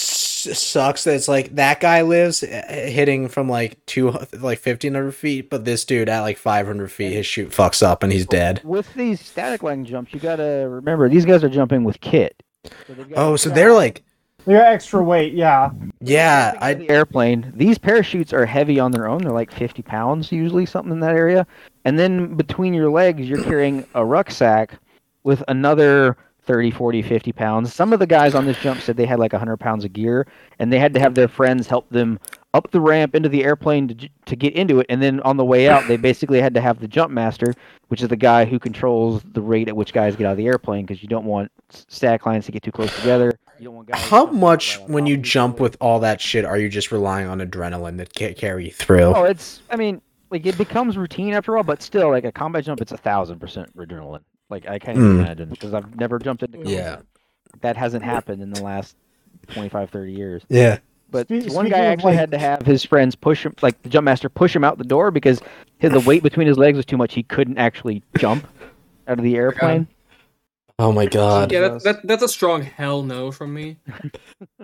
Speaker 3: sucks that it's like that guy lives uh, hitting from like two, like 1500 feet, but this dude at like 500 feet, his shoot fucks up and he's dead.
Speaker 5: With these static line jumps, you gotta remember these guys are jumping with kit. So
Speaker 3: Oh, so
Speaker 5: strap
Speaker 3: they're like,
Speaker 4: they're extra weight, yeah.
Speaker 3: yeah, I,
Speaker 5: the airplane. These parachutes are heavy on their own. They're like 50 pounds usually, something in that area. And then between your legs, you're carrying a rucksack with another 30, 40, 50 pounds. Some of the guys on this jump said they had like 100 pounds of gear, and they had to have their friends help them up the ramp into the airplane to, to get into it, and then on the way out, they basically had to have the jump master, which is the guy who controls the rate at which guys get out of the airplane, because you don't want stack lines to get too close together. You don't want guys.
Speaker 3: How much when you jump with all that shit are you just relying on adrenaline that can carry you through?
Speaker 5: Oh, it's. I mean, like it becomes routine after all, but still, like a combat jump, it's a thousand percent adrenaline. Like I can't
Speaker 3: Hmm.
Speaker 5: imagine because I've never jumped into combat.
Speaker 3: Yeah.
Speaker 5: That hasn't happened in the last 25, 30 years.
Speaker 3: Yeah.
Speaker 5: But
Speaker 4: Spe-
Speaker 5: one guy actually
Speaker 4: like-
Speaker 5: had to have his friends push him, like the jump master, push him out the door because his, the weight between his legs was too much. He couldn't actually jump out of the airplane.
Speaker 3: Oh my god.
Speaker 6: yeah, that, that that's a strong hell no from me.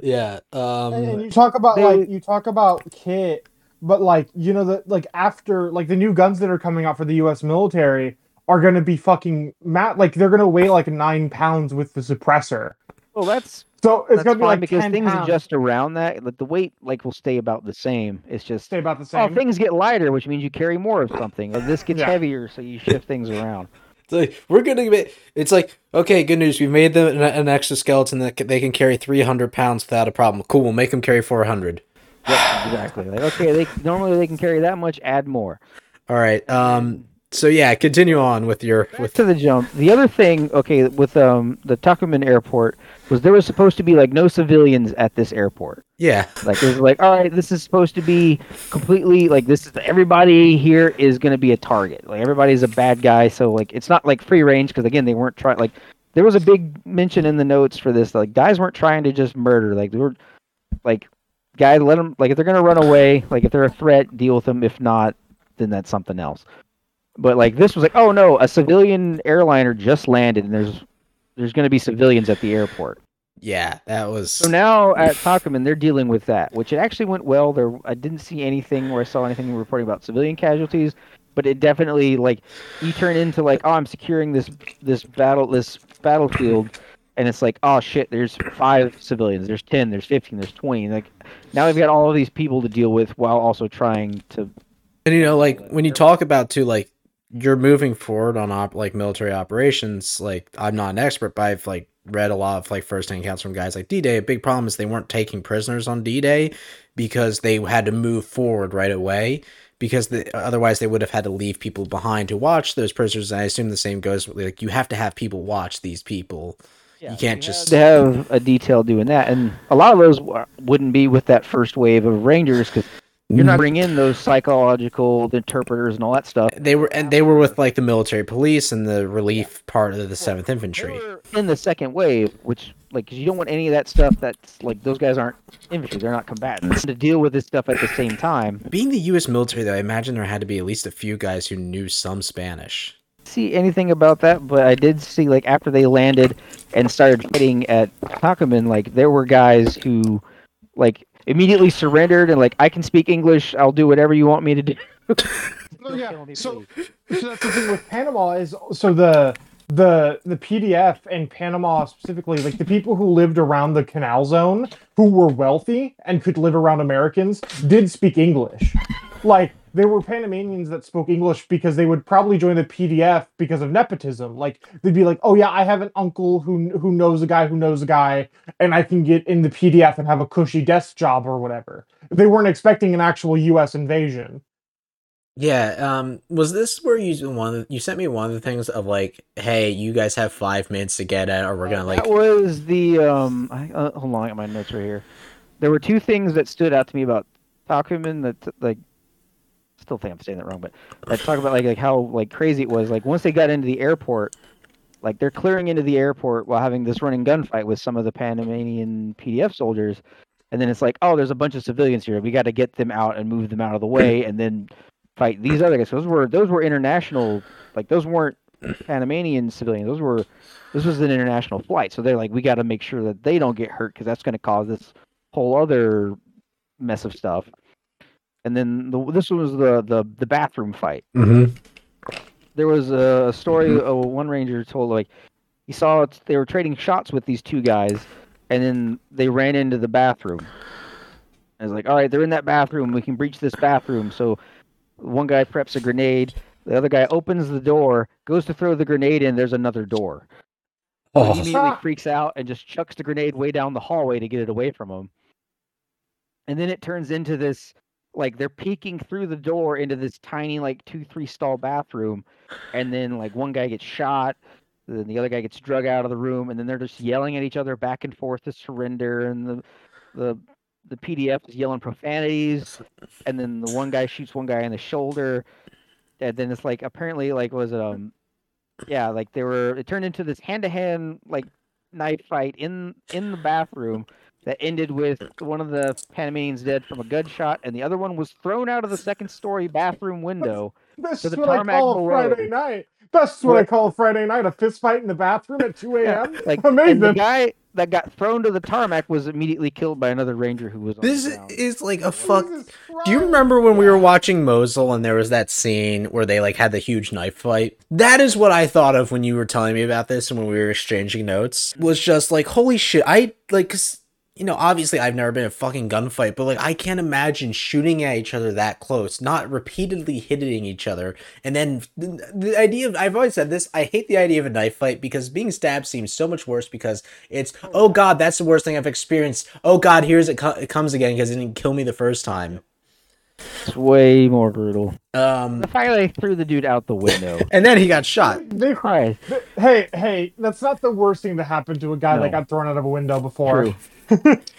Speaker 3: Yeah.
Speaker 4: and, and
Speaker 3: Um
Speaker 4: you talk about
Speaker 5: they-
Speaker 4: like you talk about kit, but like you know that like after like the new guns that are coming out for the U.S. military are going to be fucking mat like they're going to weigh like nine pounds with the suppressor.
Speaker 5: Well, that's
Speaker 4: So it's
Speaker 5: that's
Speaker 4: going to be
Speaker 5: fine
Speaker 4: like
Speaker 5: because
Speaker 4: 10
Speaker 5: things
Speaker 4: pounds.
Speaker 5: adjust around that. Like the weight, like will stay about the same. It's just
Speaker 4: stay about the same.
Speaker 5: oh, things get lighter, which means you carry more of something. Or this gets
Speaker 4: Yeah.
Speaker 5: heavier, so you shift things around.
Speaker 3: it's like, we're gonna be it's like okay good news we've made them an, an exoskeleton that ca- they can carry 300 pounds without a problem cool we'll make them carry 400
Speaker 5: Yep, exactly. Like okay, they normally they can carry that much. Add more.
Speaker 3: all right um so yeah continue on with your with
Speaker 5: to the jump. The other thing, okay, with um the Tocumen Airport was there was supposed to be like no civilians at this airport.
Speaker 3: yeah
Speaker 5: Like it was like, all right, this is supposed to be completely like this is everybody here is going to be a target. Like everybody's a bad guy, so like it's not like free range because again they weren't trying like there was a big mention in the notes for this like guys weren't trying to just murder like they were like guys let them like if they're going to run away like if they're a threat deal with them if not then that's something else. But like this was like oh no a civilian airliner just landed and there's there's going to be civilians at the airport.
Speaker 3: yeah that was
Speaker 5: So now at Tocumen, they're dealing with that, which it actually went well. There, I didn't see anything where I saw anything reporting about civilian casualties, but it definitely like you turn into like, oh, I'm securing this this battle this battlefield, and it's like, oh shit, there's five civilians, there's ten, there's fifteen, there's twenty. Like now they've got all of these people to deal with while also trying to.
Speaker 3: And you know, like when you talk about too, like you're moving forward on op- like military operations. Like I'm not an expert, but I've like read a lot of like first-hand accounts from guys like D-Day. A big problem is they weren't taking prisoners on D-Day because they had to move forward right away. Because the, otherwise they would have had to leave people behind to watch those prisoners. And I assume the same goes. Like you have to have people watch these people.
Speaker 5: Yeah,
Speaker 3: You can't
Speaker 5: we
Speaker 3: just-
Speaker 5: had to have a detail doing that, and a lot of those wouldn't be with that first wave of rangers because you're not mm. bringing in those psychological interpreters and all that stuff.
Speaker 3: They were and they were with like the military police and the relief part of the Seventh Infantry.
Speaker 5: in the second wave, which like 'cause you don't want any of that stuff. That's like those guys aren't infantry; they're not combatants. To deal with this stuff at the same time.
Speaker 3: Being the U.S. military, though, I imagine there had to be at least a few guys who knew some Spanish.
Speaker 5: See anything about that, but I did see like after they landed and started fighting at Tocumen, like there were guys who like immediately surrendered and like I can speak English, I'll do whatever you want me to do.
Speaker 4: Oh, yeah. So, so that's the thing with Panama is so the the the PDF and Panama specifically, like the people who lived around the canal zone who were wealthy and could live around Americans did speak English. Like there were Panamanians that spoke English because they would probably join the PDF because of nepotism. Like they'd be like, "Oh yeah, I have an uncle who who knows a guy who knows a guy, and I can get in the PDF and have a cushy desk job or whatever." They weren't expecting an actual U.S. invasion.
Speaker 3: Yeah, um, was this where you one of the, you sent me one of the things of like, hey, you guys have five minutes to get it, or we're gonna like,
Speaker 5: that was the um. I, uh, hold on, I got my notes right here. There were two things that stood out to me about Tocumen that like. Still think I'm saying that wrong, but I talk about like like how like crazy it was. Like once they got into the airport, like they're clearing into the airport while having this running gunfight with some of the Panamanian PDF soldiers, and then it's like, oh, there's a bunch of civilians here. We got to get them out and move them out of the way, and then fight these other guys. Those were those were international. Like those weren't Panamanian civilians. Those were this was an international flight. So they're like, we got to make sure that they don't get hurt because that's going to cause this whole other mess of stuff. And then the, this was the, the the bathroom fight.
Speaker 3: mm-hmm.
Speaker 5: There was a story. Uh, one ranger told like he saw it, they were trading shots with these two guys, and then they ran into the bathroom. I was like, all right, they're in that bathroom. We can breach this bathroom. So one guy preps a grenade. The other guy opens the door, goes to throw the grenade in. There's another door. So he
Speaker 3: Oh,
Speaker 5: immediately freaks out and just chucks the grenade way down the hallway to get it away from him. and then it turns into this like they're peeking through the door into this tiny like two three stall bathroom and then like one guy gets shot then the other guy gets drug out of the room and then they're just yelling at each other back and forth to surrender and the the the pdf is yelling profanities and then the one guy shoots one guy in the shoulder and then it's like apparently like was it um yeah like they were it turned into this hand-to-hand like knife fight in in the bathroom that ended with mm. one of the Panamanians dead from a gunshot, and the other one was thrown out of the second story bathroom window.
Speaker 4: That's
Speaker 5: To the
Speaker 4: what I call a
Speaker 5: below.
Speaker 4: Friday night. That's what I call a Friday night. A fist fight in the bathroom at 2 a.m.
Speaker 5: Like and the guy that got thrown to the tarmac was immediately killed by another ranger who was on
Speaker 3: This
Speaker 5: the
Speaker 3: is like a fuck. Do you remember when we were watching Mosul and there was that scene where they like had the huge knife fight? That is what I thought of when you were telling me about this and when we were exchanging notes. Was just like, holy shit! I like, 'cause, you know, obviously I've never been in a fucking gunfight, but like I can't imagine shooting at each other that close, not repeatedly hitting each other, and then the, the idea of I've always said this. I hate the idea of a knife fight because being stabbed seems so much worse because it's oh god, that's the worst thing I've experienced. Oh god, here's it, co- it comes again because it didn't kill me the first time.
Speaker 5: It's way more brutal.
Speaker 3: Um,
Speaker 5: The fact that they threw the dude out the window.
Speaker 3: and then he got shot.
Speaker 4: They-
Speaker 5: Christ,
Speaker 4: hey, hey, that's not the worst thing that happened to a guy
Speaker 5: No.
Speaker 4: that got thrown out of a window before.
Speaker 5: True.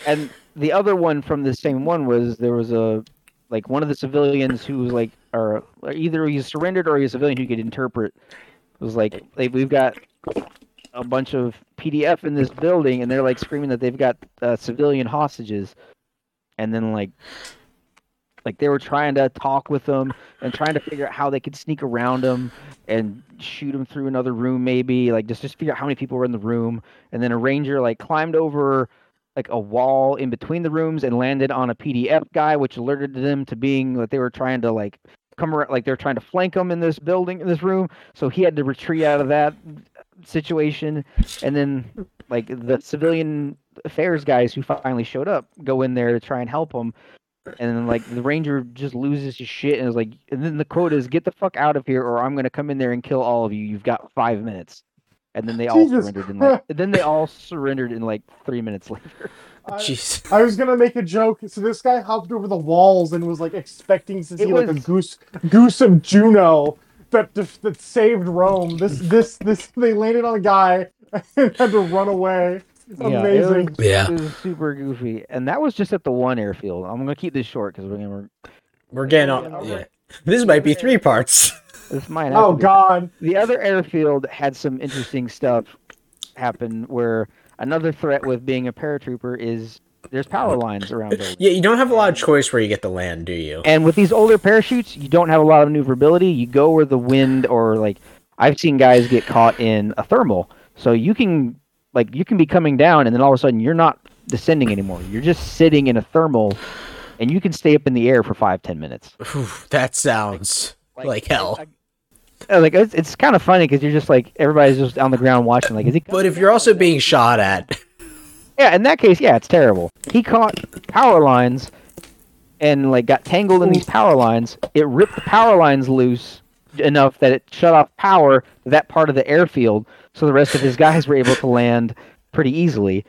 Speaker 5: And the other one from the same one was there was a like one of the civilians who was like or either he surrendered or a civilian who could interpret. Was like like we've got a bunch of PDF in this building and they're like screaming that they've got uh, civilian hostages. And then like like they were trying to talk with them and trying to figure out how they could sneak around them and shoot them through another room maybe like just just figure out how many people were in the room. And then a ranger like climbed over like a wall in between the rooms and landed on a PDF guy, which alerted them to being that they were trying to like come around, like they're trying to flank him in this building, in this room. So he had to retreat out of that situation, and then like the civilian affairs guys who finally showed up go in there to try and help him. And then like the ranger just loses his shit and is like, and then the quote is, "Get the fuck out of here, or I'm gonna come in there and kill all of you. You've got five minutes." And then they all
Speaker 4: Jesus
Speaker 5: surrendered in like, then they all surrendered in like three minutes later.
Speaker 4: I,
Speaker 3: Jeez.
Speaker 4: I was gonna make a joke. So this guy hopped over the walls and was like expecting to see
Speaker 5: It
Speaker 4: like a goose, goose of Juno that that saved Rome. This this this they landed on a guy and had to run away.
Speaker 5: Yeah, it
Speaker 4: Amazing.
Speaker 5: was-
Speaker 3: Yeah.
Speaker 5: It was super goofy, and that was just at the one airfield. I'm gonna keep this short because we're gonna.
Speaker 3: We're getting on. Yeah. This might be three parts.
Speaker 5: This might.
Speaker 4: Oh
Speaker 5: to be-
Speaker 4: God.
Speaker 5: The other airfield had some interesting stuff happen where another threat with being a paratrooper is there's power lines around buildings.
Speaker 3: Yeah, you don't have a lot of choice where you get to land, do you?
Speaker 5: And with these older parachutes, you don't have a lot of maneuverability. You go where the wind or like I've seen guys get caught in a thermal. So you can like you can be coming down and then all of a sudden you're not descending anymore. You're just sitting in a thermal and you can stay up in the air for five, ten minutes.
Speaker 3: Whew, that sounds like, hell.
Speaker 5: I- Uh, like it's, it's kind of funny because you're just like everybody's just on the ground watching. Like, is he?
Speaker 3: but if you're also being shot at,
Speaker 5: Yeah, in that case, yeah, it's terrible. He caught power lines and like got tangled in these power lines. It ripped the power lines loose enough that it shut off power to that part of the airfield, so the rest of his guys were able to land pretty easily.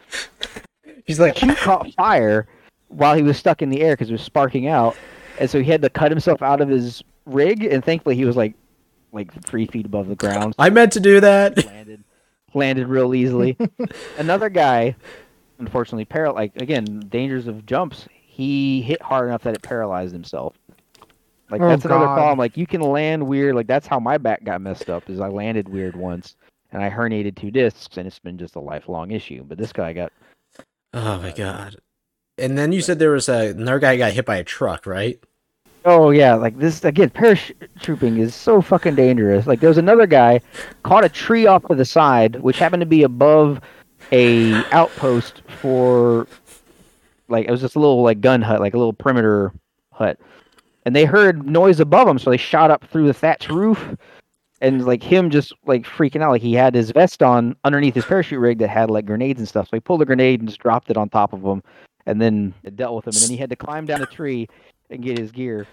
Speaker 3: he's like,
Speaker 5: He caught fire while he was stuck in the air because it was sparking out, and so he had to cut himself out of his rig. And thankfully, he was like like three feet above the ground
Speaker 3: I meant to do that.
Speaker 5: landed landed real easily. Another guy, unfortunately, paral like again dangers of jumps. He hit hard enough that it paralyzed himself. Like
Speaker 4: Oh,
Speaker 5: that's another
Speaker 4: God.
Speaker 5: problem. Like you can land weird. Like that's how my back got messed up. Is I landed weird once, and I herniated two discs, and it's been just a lifelong issue. But this guy got
Speaker 3: Oh my god. And then you said there was a another guy got hit by a truck, right?
Speaker 5: Oh yeah, like this again. Paratrooping is so fucking dangerous. Like there was another guy caught a tree off to the side, which happened to be above a outpost for like it was just a little like gun hut, like a little perimeter hut. And they heard noise above them, so they shot up through the thatch roof. And like him just like freaking out, like he had his vest on underneath his parachute rig that had like grenades and stuff. So he pulled a grenade and just dropped it on top of him, and then dealt with him. And then he had to climb down a tree and get his gear.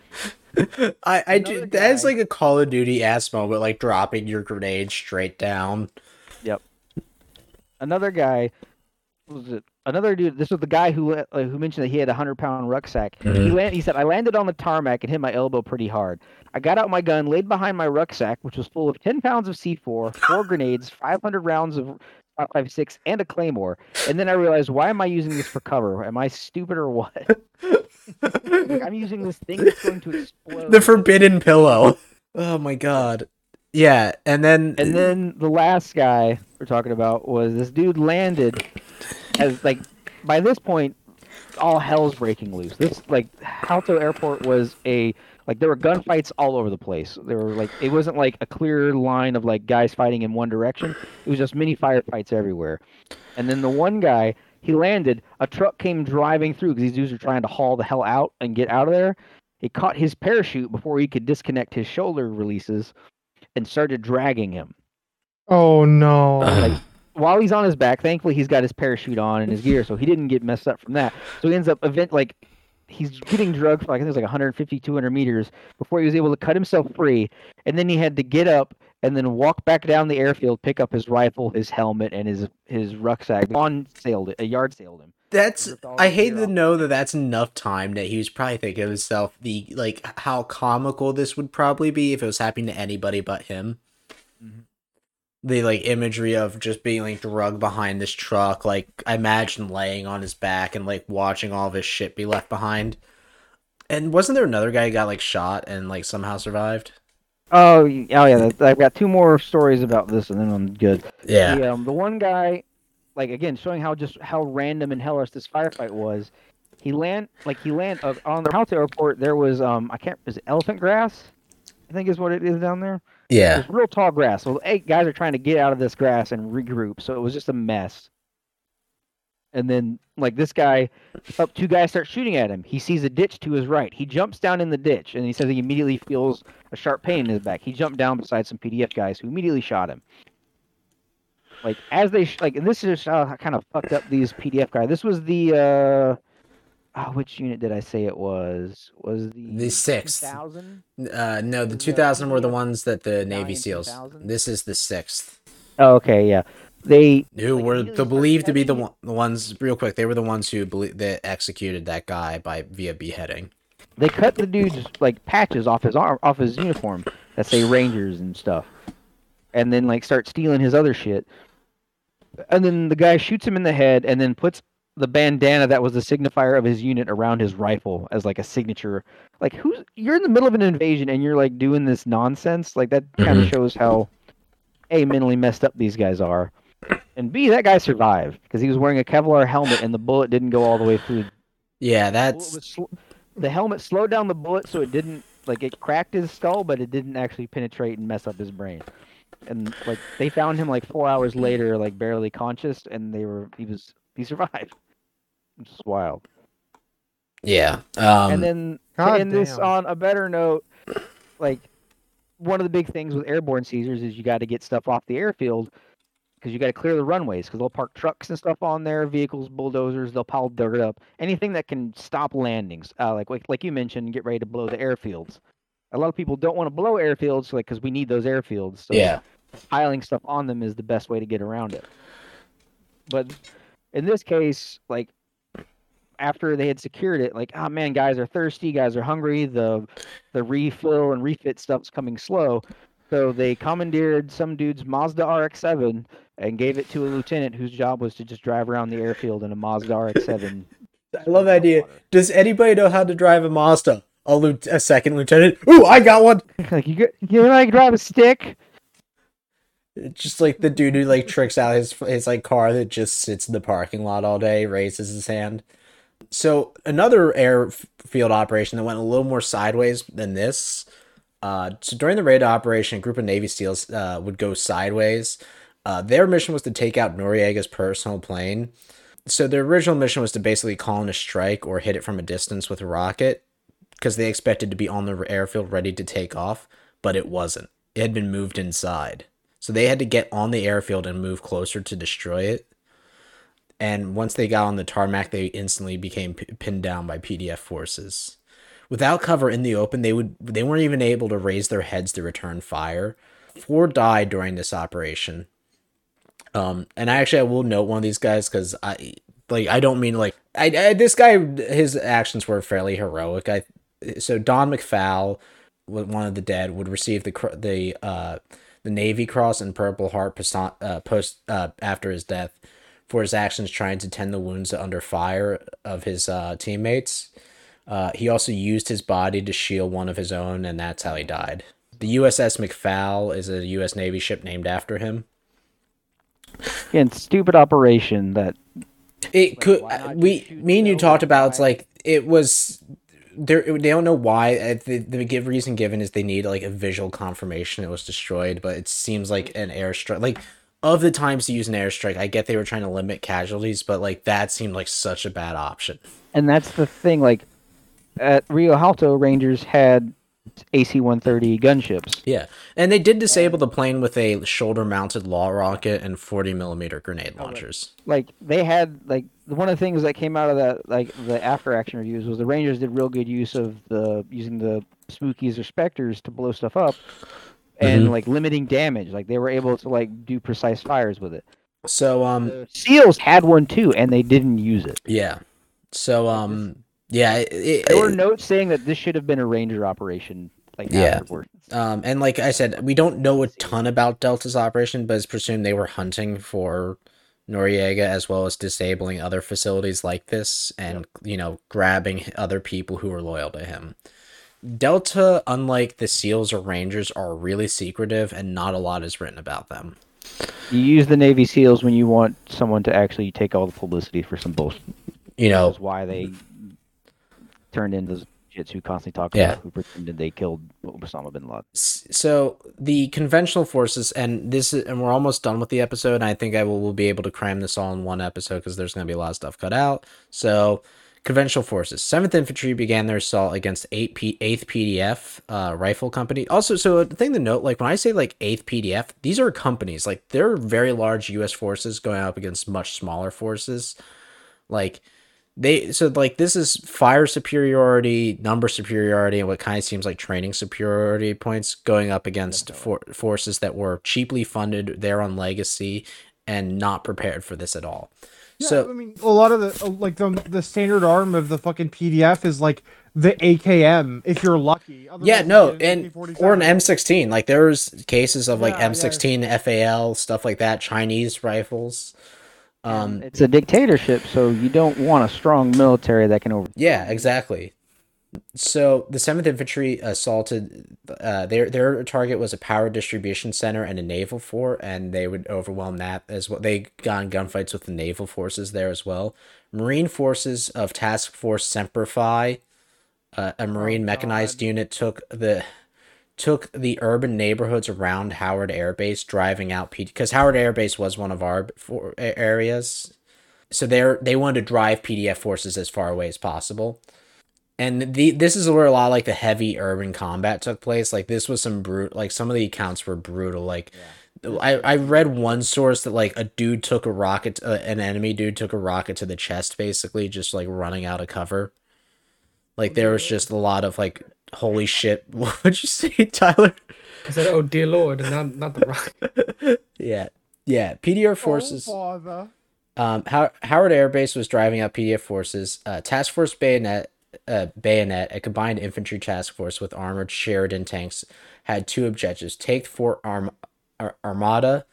Speaker 3: I I do that is like a Call of Duty ass moment, like dropping your grenade straight down. Yep.
Speaker 5: Another guy was it another dude? This was the guy who uh, who mentioned that he had a hundred pound rucksack. He
Speaker 3: Mhm.
Speaker 5: land, he said I landed on the tarmac and hit my elbow pretty hard. I got out my gun, laid behind my rucksack, which was full of ten pounds of C4, four grenades, five hundred rounds of 556, and a claymore. And then I realized, why am I using this for cover? Am I stupid or what? Like, I'm using this thing that's going to explode.
Speaker 3: the forbidden pillow. Oh my god. Yeah, and then
Speaker 5: And then the last guy we're talking about was this dude landed as like by this point all hell's breaking loose. This like Halto Airport was a like there were gunfights all over the place. There were like it wasn't like a clear line of like guys fighting in one direction. It was just mini firefights everywhere. And then the one guy he landed, a truck came driving through because these dudes were trying to haul the hell out and get out of there. It caught his parachute before he could disconnect his shoulder releases and started dragging him.
Speaker 4: Oh no.
Speaker 5: Like while he's on his back, thankfully he's got his parachute on and his gear, so he didn't get messed up from that. So he ends up event like he's getting drugged for like I think it was like 150, 200 meters before he was able to cut himself free, and then he had to get up and then walk back down the airfield, pick up his rifle, his helmet, and his his rucksack. On sailed it, a yard sailed him.
Speaker 3: that's I hate to
Speaker 5: off.
Speaker 3: know that that's enough time that he was probably thinking of himself the like how comical this would probably be if it was happening to anybody but him. The like imagery of just being like drugged behind this truck, like I imagine laying on his back and like watching all of his shit be left behind. And wasn't there another guy who got like shot and like somehow survived?
Speaker 5: Oh, oh yeah. I've got two more stories about this, and then I'm good.
Speaker 3: Yeah.
Speaker 5: The, um, the one guy, like again, showing how just how random and hellish this firefight was. He land like he land uh, on the Hato airport. There was um I can't is it elephant grass? I think is what it is down there.
Speaker 3: Yeah.
Speaker 5: Real tall grass. So eight guys are trying to get out of this grass and regroup. So it was just a mess. And then like this guy, up two guys start shooting at him. He sees a ditch to his right. He jumps down in the ditch and he says he immediately feels a sharp pain in his back. He jumped down beside some PDF guys who immediately shot him. Like as they sh- like, and this is how kind of fucked up these PDF guys. This was the uh, oh, which unit did I say it was? Was the
Speaker 3: The sixth.
Speaker 5: 2000?
Speaker 3: Uh, no, the
Speaker 5: uh,
Speaker 3: 2000 were the ones that the Navy
Speaker 5: Battalion
Speaker 3: SEALs.
Speaker 5: 2000?
Speaker 3: This is the sixth.
Speaker 5: Oh, okay, yeah. They
Speaker 3: Who
Speaker 5: Like,
Speaker 3: were the believed to be the one, the ones real quick. They were the ones who believe that executed that guy by via beheading.
Speaker 5: they cut the dude's like patches off his arm, off his uniform that say Rangers and stuff, and then like start stealing his other shit. And then the guy shoots him in the head, and then puts the bandana that was the signifier of his unit around his rifle as like a signature. Like, who's you're in the middle of an invasion and you're like doing this nonsense? Like that kind of mm-hmm. shows how a mentally messed up these guys are, and b that guy survived because he was wearing a Kevlar helmet and the bullet didn't go all the way through
Speaker 3: Yeah, that's
Speaker 5: sl- the helmet slowed down the bullet so it didn't like it cracked his skull but it didn't actually penetrate and mess up his brain and like they found him like four hours later like barely conscious and they were he was he survived which is wild
Speaker 3: yeah. Um,
Speaker 5: and then to
Speaker 4: God
Speaker 5: end this on a better note like one of the big things with airborne seizures is you got to get stuff off the airfield because you got to clear the runways because they'll park trucks and stuff on there, vehicles, bulldozers. They'll pile dirt up, anything that can stop landings. Uh, like like like you mentioned, get ready to blow the airfields. A lot of people don't want to blow airfields, like because we need those airfields. So
Speaker 3: yeah.
Speaker 5: piling stuff on them is the best way to get around it. But in this case, like after they had secured it, like, oh man, guys are thirsty, guys are hungry, the the refill and refit stuff's coming slow. So they commandeered some dude's Mazda RX-7 and gave it to a lieutenant whose job was to just drive around the airfield in a Mazda RX-7.
Speaker 3: I love the idea. Does anybody know how to drive a Mazda? A, lieu- a second lieutenant. Ooh, I got one.
Speaker 5: like you, you know, like drive a stick.
Speaker 3: Just like the dude who like tricks out his his like car that just sits in the parking lot all day, raises his hand. So another airfield operation that went a little more sideways than this. Uh, so during the raid operation, a group of Navy SEALs uh, would go sideways. Uh, their mission was to take out Noriega's personal plane. So their original mission was to basically call in a strike or hit it from a distance with a rocket, because they expected to be on the airfield ready to take off, but it wasn't. It had been moved inside. So they had to get on the airfield and move closer to destroy it. And once they got on the tarmac, they instantly became p- pinned down by PDF forces. Without cover in the open, they would they weren't even able to raise their heads to return fire. Four died during this operation. Um, and I actually I will note one of these guys because I like I don't mean like I, I this guy his actions were fairly heroic. I so Don McFaul, one of the dead, would receive the the uh the Navy Cross and Purple Heart post, uh, post uh, after his death for his actions trying to tend the wounds under fire of his uh, teammates. Uh, he also used his body to shield one of his own, and that's how he died. The USS McFaul is a U.S. Navy ship named after him.
Speaker 5: Again, stupid operation that
Speaker 3: It could. We, me and you talked about. It's like it was. There, they don't know why. Uh, The, the give reason given is they need like a visual confirmation it was destroyed, but it seems like an airstrike. Like of the times to use an airstrike, I get they were trying to limit casualties, but like that seemed like such a bad option.
Speaker 5: and that's the thing. Like at Rio Hato, Rangers had AC-130 gunships.
Speaker 3: Yeah, and they did disable the plane with a shoulder-mounted law rocket and forty millimeter grenade launchers.
Speaker 5: Like they had like one of the things that came out of that like the after action reviews was the Rangers did real good use of the using the Spookies or Specters to blow stuff up and like limiting damage. Like they were able to like do precise fires with it.
Speaker 3: So um,
Speaker 5: The Seals had one too, and they didn't use it.
Speaker 3: yeah, so um, yeah, it, it,
Speaker 5: There were notes saying that this should have been a Ranger operation. Like
Speaker 3: Yeah. Um, and like I said, we don't know a ton about Delta's operation, but it's presumed they were hunting for Noriega as well as disabling other facilities like this and, you know, grabbing other people who were loyal to him. Delta, unlike the SEALs or Rangers, are really secretive and not a lot is written about them.
Speaker 5: You use the Navy SEALs when you want someone to actually take all the publicity for some bullshit.
Speaker 3: You know,
Speaker 5: That's why they turned into shits who constantly talk
Speaker 3: Yeah.
Speaker 5: about who pretended they killed Osama bin Laden.
Speaker 3: So the conventional forces and this is, and we're almost done with the episode and i think i will, will be able to cram this all in one episode because there's going to be a lot of stuff cut out. So conventional forces. 7th infantry began their assault against 8 P, 8th pdf uh, rifle company. Also so the thing to note like when i say like 8th pdf these are companies. Like they're very large us forces going up against much smaller forces. Like they so like this is fire superiority number superiority and what kind of seems like training superiority points going up against for, forces that were cheaply funded there on legacy and not prepared for this at all.
Speaker 4: Yeah, I mean, a lot of the uh, like the the standard arm of the fucking PDF is like the AKM if you're lucky.
Speaker 3: yeah no and or an m16 like there's cases of like
Speaker 4: Yeah, yeah.
Speaker 3: m16 fal stuff like that chinese rifles um
Speaker 5: It's a dictatorship, so you don't want a strong military that can over.
Speaker 3: Yeah, exactly. So the Seventh Infantry assaulted. Uh, their their target was a power distribution center and a naval fort, and they would overwhelm that as well. They got in gunfights with the naval forces there as well. Marine forces of Task Force Semper Fi, uh, a marine mechanized unit, took the took the urban neighborhoods around Howard Air Base, driving out P because Howard Air Base was one of our for, areas. So they're they wanted to drive PDF forces as far away as possible. And the this is where a lot of like the heavy urban combat took place. Like this was some brute like some of the accounts were brutal. Like I, I read one source that like a dude took a rocket uh, an enemy dude took a rocket to the chest basically just like running out of cover. Like there was just a lot of like holy shit what'd you say tyler
Speaker 6: I said, "Oh dear lord," and not not the rock.
Speaker 3: yeah yeah pdr
Speaker 4: Oh,
Speaker 3: forces
Speaker 4: father.
Speaker 3: Um, How- Howard Air Base was driving out PDF forces. Uh, task Force Bayonet, uh, Bayonet, a combined infantry task force with armored Sheridan tanks, had two objectives: take Fort Arm- Ar- Amador,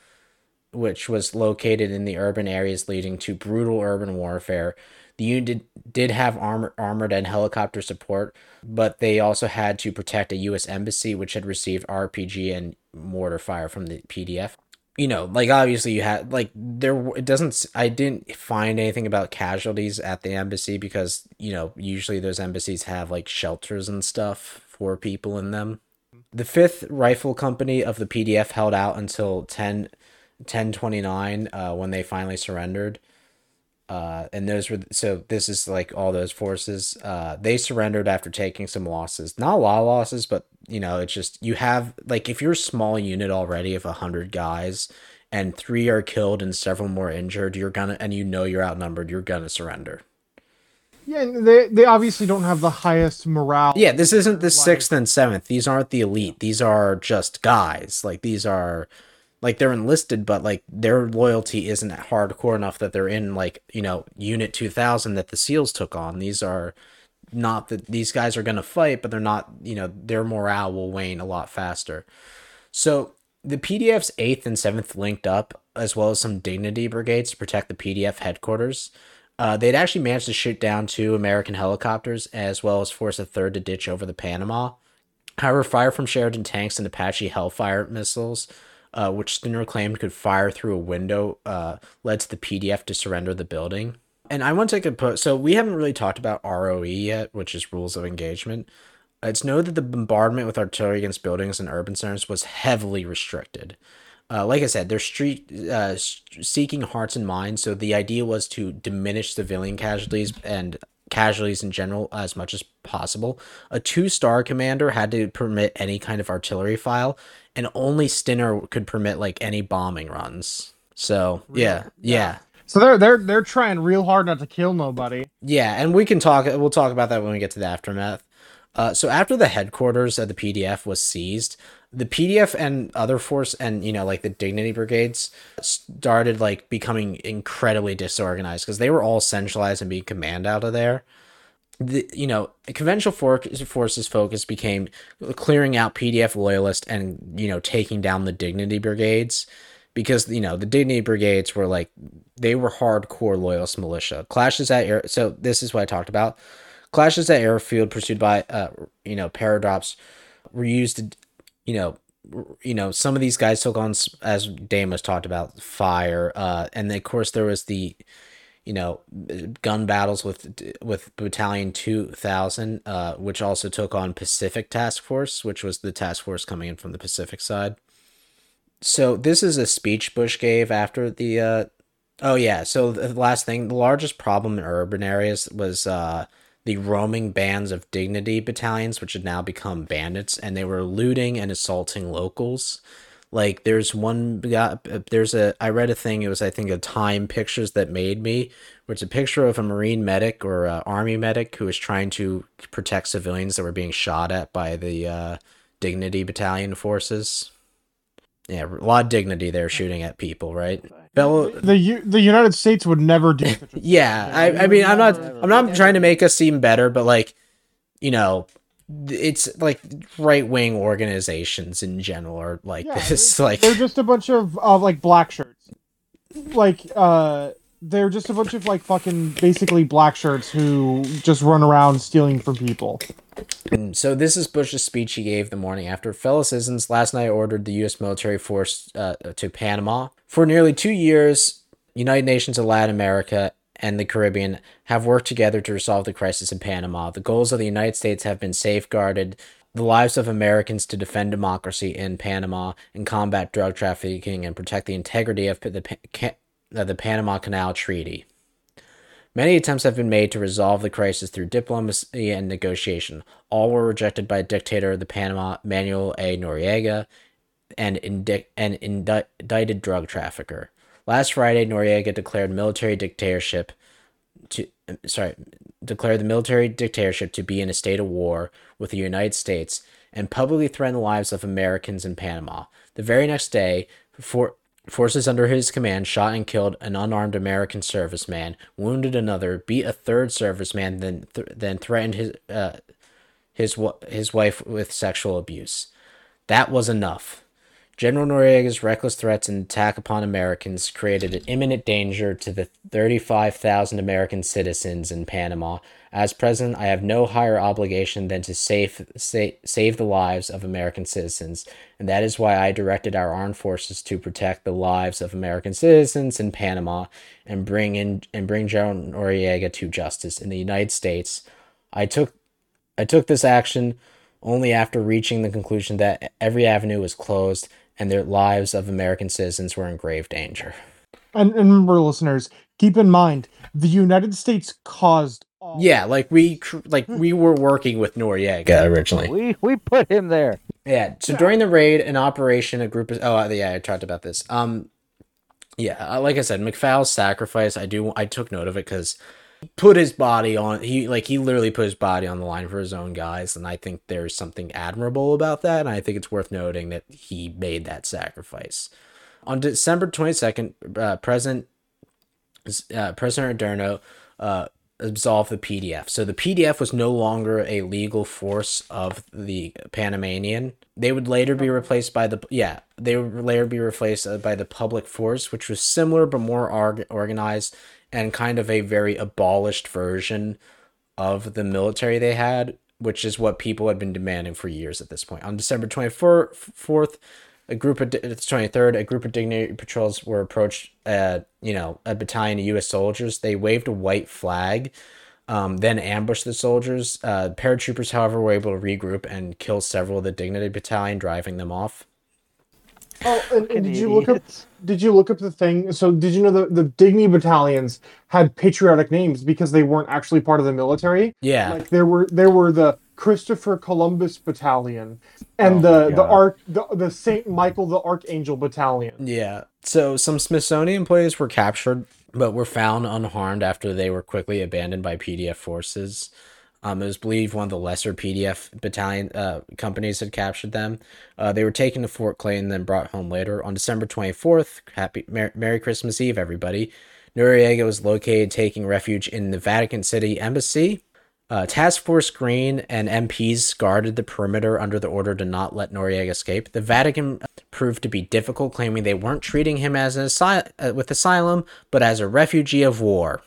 Speaker 3: which was located in the urban areas leading to brutal urban warfare. The unit did, did have armor, armored and helicopter support, but they also had to protect a U.S. embassy, which had received RPG and mortar fire from the PDF you know, like obviously you had like there it doesn't I didn't find anything about casualties at the embassy because, you know, usually those embassies have like shelters and stuff for people in them. The 5th Rifle Company of the PDF held out until 10 1029 uh when they finally surrendered. Uh and those were so this is like all those forces. Uh they surrendered after taking some losses. Not a lot of losses, but you know, it's just you have like if you're a small unit already of a hundred guys and three are killed and several more injured, you're gonna and you know you're outnumbered, you're gonna surrender.
Speaker 4: Yeah, and they they obviously don't have the highest morale.
Speaker 3: Yeah, this isn't the sixth and seventh. These aren't the elite. These are just guys. Like these are like they're enlisted, but like their loyalty isn't hardcore enough that they're in like you know Unit Two Thousand that the SEALs took on. These are not that these guys are gonna fight, but they're not. You know their morale will wane a lot faster. So the PDF's eighth and seventh linked up, as well as some dignity brigades to protect the PDF headquarters. Uh, they'd actually managed to shoot down two American helicopters, as well as force a third to ditch over the Panama. However, fire from Sheridan tanks and Apache Hellfire missiles, uh, which Stiner claimed could fire through a window, uh, led to the PDF to surrender the building. And I want to take a put. So we haven't really talked about ROE yet, which is rules of engagement. It's noted that the bombardment with artillery against buildings and urban centers was heavily restricted. Uh, like I said, they're street uh, seeking hearts and minds. So the idea was to diminish civilian casualties and casualties in general as much as possible. A two star commander had to permit any kind of artillery file, and only Stiner could permit like any bombing runs. So yeah, yeah.
Speaker 4: So they're they're they're trying real hard not to kill nobody.
Speaker 3: Yeah, and we can talk. We'll talk about that when we get to the aftermath. Uh, so after the headquarters of the PDF was seized, the PDF and other force and you know like the dignity brigades started like becoming incredibly disorganized because they were all centralized and being command out of there. The you know conventional for- forces focus became clearing out PDF loyalists and you know taking down the dignity brigades because you know the dignity brigades were like they were hardcore loyalist militia clashes at air so this is what i talked about clashes at airfield pursued by uh you know paradox were used to you know you know some of these guys took on as Dame was talked about fire uh and then of course there was the you know gun battles with with battalion 2000 uh which also took on pacific task force which was the task force coming in from the pacific side. So this is a speech bush gave after the uh oh yeah so the last thing the largest problem in urban areas was uh the roaming bands of dignity battalions, which had now become bandits, and they were looting and assaulting locals. Like there's one there's a I read a thing it was I think a Time Pictures that made me, where it's a picture of a Marine medic or Army medic who was trying to protect civilians that were being shot at by the uh, Dignity Battalion forces. Yeah, a lot of dignity there shooting at people, right?
Speaker 4: Fellow, the U- the United States would never do.
Speaker 3: yeah, I I mean I'm not I'm not trying to make us seem better, but like, you know, it's like right wing organizations in general are like yeah, this. Like
Speaker 4: they're just a bunch of of like black shirts, like uh they're just a bunch of like fucking basically black shirts who just run around stealing from people.
Speaker 3: So this is Bush's speech he gave the morning after. Fellow citizens, last night ordered the U.S. military force uh, to Panama. For nearly two years, United Nations of Latin America and the Caribbean have worked together to resolve the crisis in Panama. The goals of the United States have been safeguarded the lives of Americans to defend democracy in Panama and combat drug trafficking and protect the integrity of the of the Panama Canal Treaty. Many attempts have been made to resolve the crisis through diplomacy and negotiation. All were rejected by dictator of the Panama, Manuel A. Noriega, and indi- an indi- indicted drug trafficker. Last Friday, Noriega declared military dictatorship to sorry declared the military dictatorship to be in a state of war with the United States and publicly threatened the lives of Americans in Panama. The very next day, for Forces under his command shot and killed an unarmed American serviceman, wounded another, beat a third serviceman, then th- then threatened his uh, his his wife with sexual abuse. That was enough. General Noriega's reckless threats and attack upon Americans created an imminent danger to the 35,000 American citizens in Panama. As president, I have no higher obligation than to save, save, save the lives of American citizens, and that is why I directed our armed forces to protect the lives of American citizens in Panama and bring in and bring General Noriega to justice in the United States. I took I took this action only after reaching the conclusion that every avenue was closed and the lives of American citizens were in grave danger.
Speaker 4: And, and remember, listeners, keep in mind the United States caused.
Speaker 3: All- yeah, like we like we were working with Noriega originally.
Speaker 5: We we put him there.
Speaker 3: Yeah. So during the raid, an operation, a group of oh yeah, I talked about this. Um, yeah, uh, like I said, McFaul's sacrifice. I do I took note of it because put his body on he like he literally put his body on the line for his own guys and i think there's something admirable about that and i think it's worth noting that he made that sacrifice On December 22nd, uh, President uh, President Endara uh, absolved the PDF. So the PDF was no longer a legal force of the Panamanian. They would later be replaced by the yeah. They would later be replaced uh, by the Public Force, which was similar but more org- organized and kind of a very abolished version of the military they had, which is what people had been demanding for years at this point. On December 24th, a group of it's 23rd, a group of dignity patrols were approached at, you know, a battalion of US soldiers. They waved a white flag, um, then ambushed the soldiers. Uh, paratroopers, however, were able to regroup and kill several of the dignity battalion, driving them off.
Speaker 4: Oh, and, and did you look up? Did you look up the thing? So, did you know the the Dignity battalions had patriotic names because they weren't actually part of the military?
Speaker 3: Yeah.
Speaker 4: Like there were there were the Christopher Columbus Battalion and
Speaker 7: Oh
Speaker 4: the the arch the, the Saint Michael the Archangel Battalion.
Speaker 3: Yeah. So some Smithsonian employees were captured, but were found unharmed after they were quickly abandoned by PDF forces. Um, it was believed one of the lesser PDF battalion uh, companies had captured them. Uh, they were taken to Fort Clay and then brought home later. On December 24th, happy Mer- Merry Christmas Eve, everybody. Noriega was located taking refuge in the Vatican City Embassy. Uh, Task Force Green and MPs guarded the perimeter under the order to not let Noriega escape. The Vatican proved to be difficult, claiming they weren't treating him as an asy- uh, with asylum, but as a refugee of war.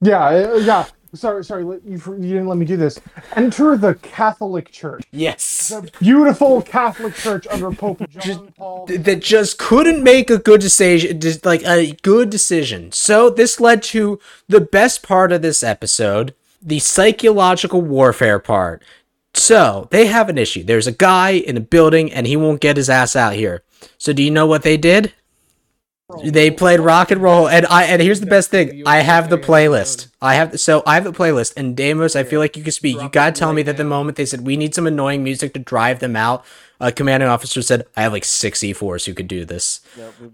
Speaker 4: Yeah, uh, yeah. Sorry, sorry. You, you didn't let me do this. Enter the Catholic Church,
Speaker 3: Yes.
Speaker 4: the beautiful Catholic Church under Pope John Paul.
Speaker 3: that just couldn't make a good decision like a good decision so this led to the best part of this episode the psychological warfare part so they have an issue there's a guy in a building and he won't get his ass out here so do you know what they did they played rock and roll and i and here's the best thing. i have the playlist. i have so i have the playlist and Deimos i feel like you can speak. You gotta tell me that the moment they said we need some annoying music to drive them out a commanding officer said i have like six e4s who could do this.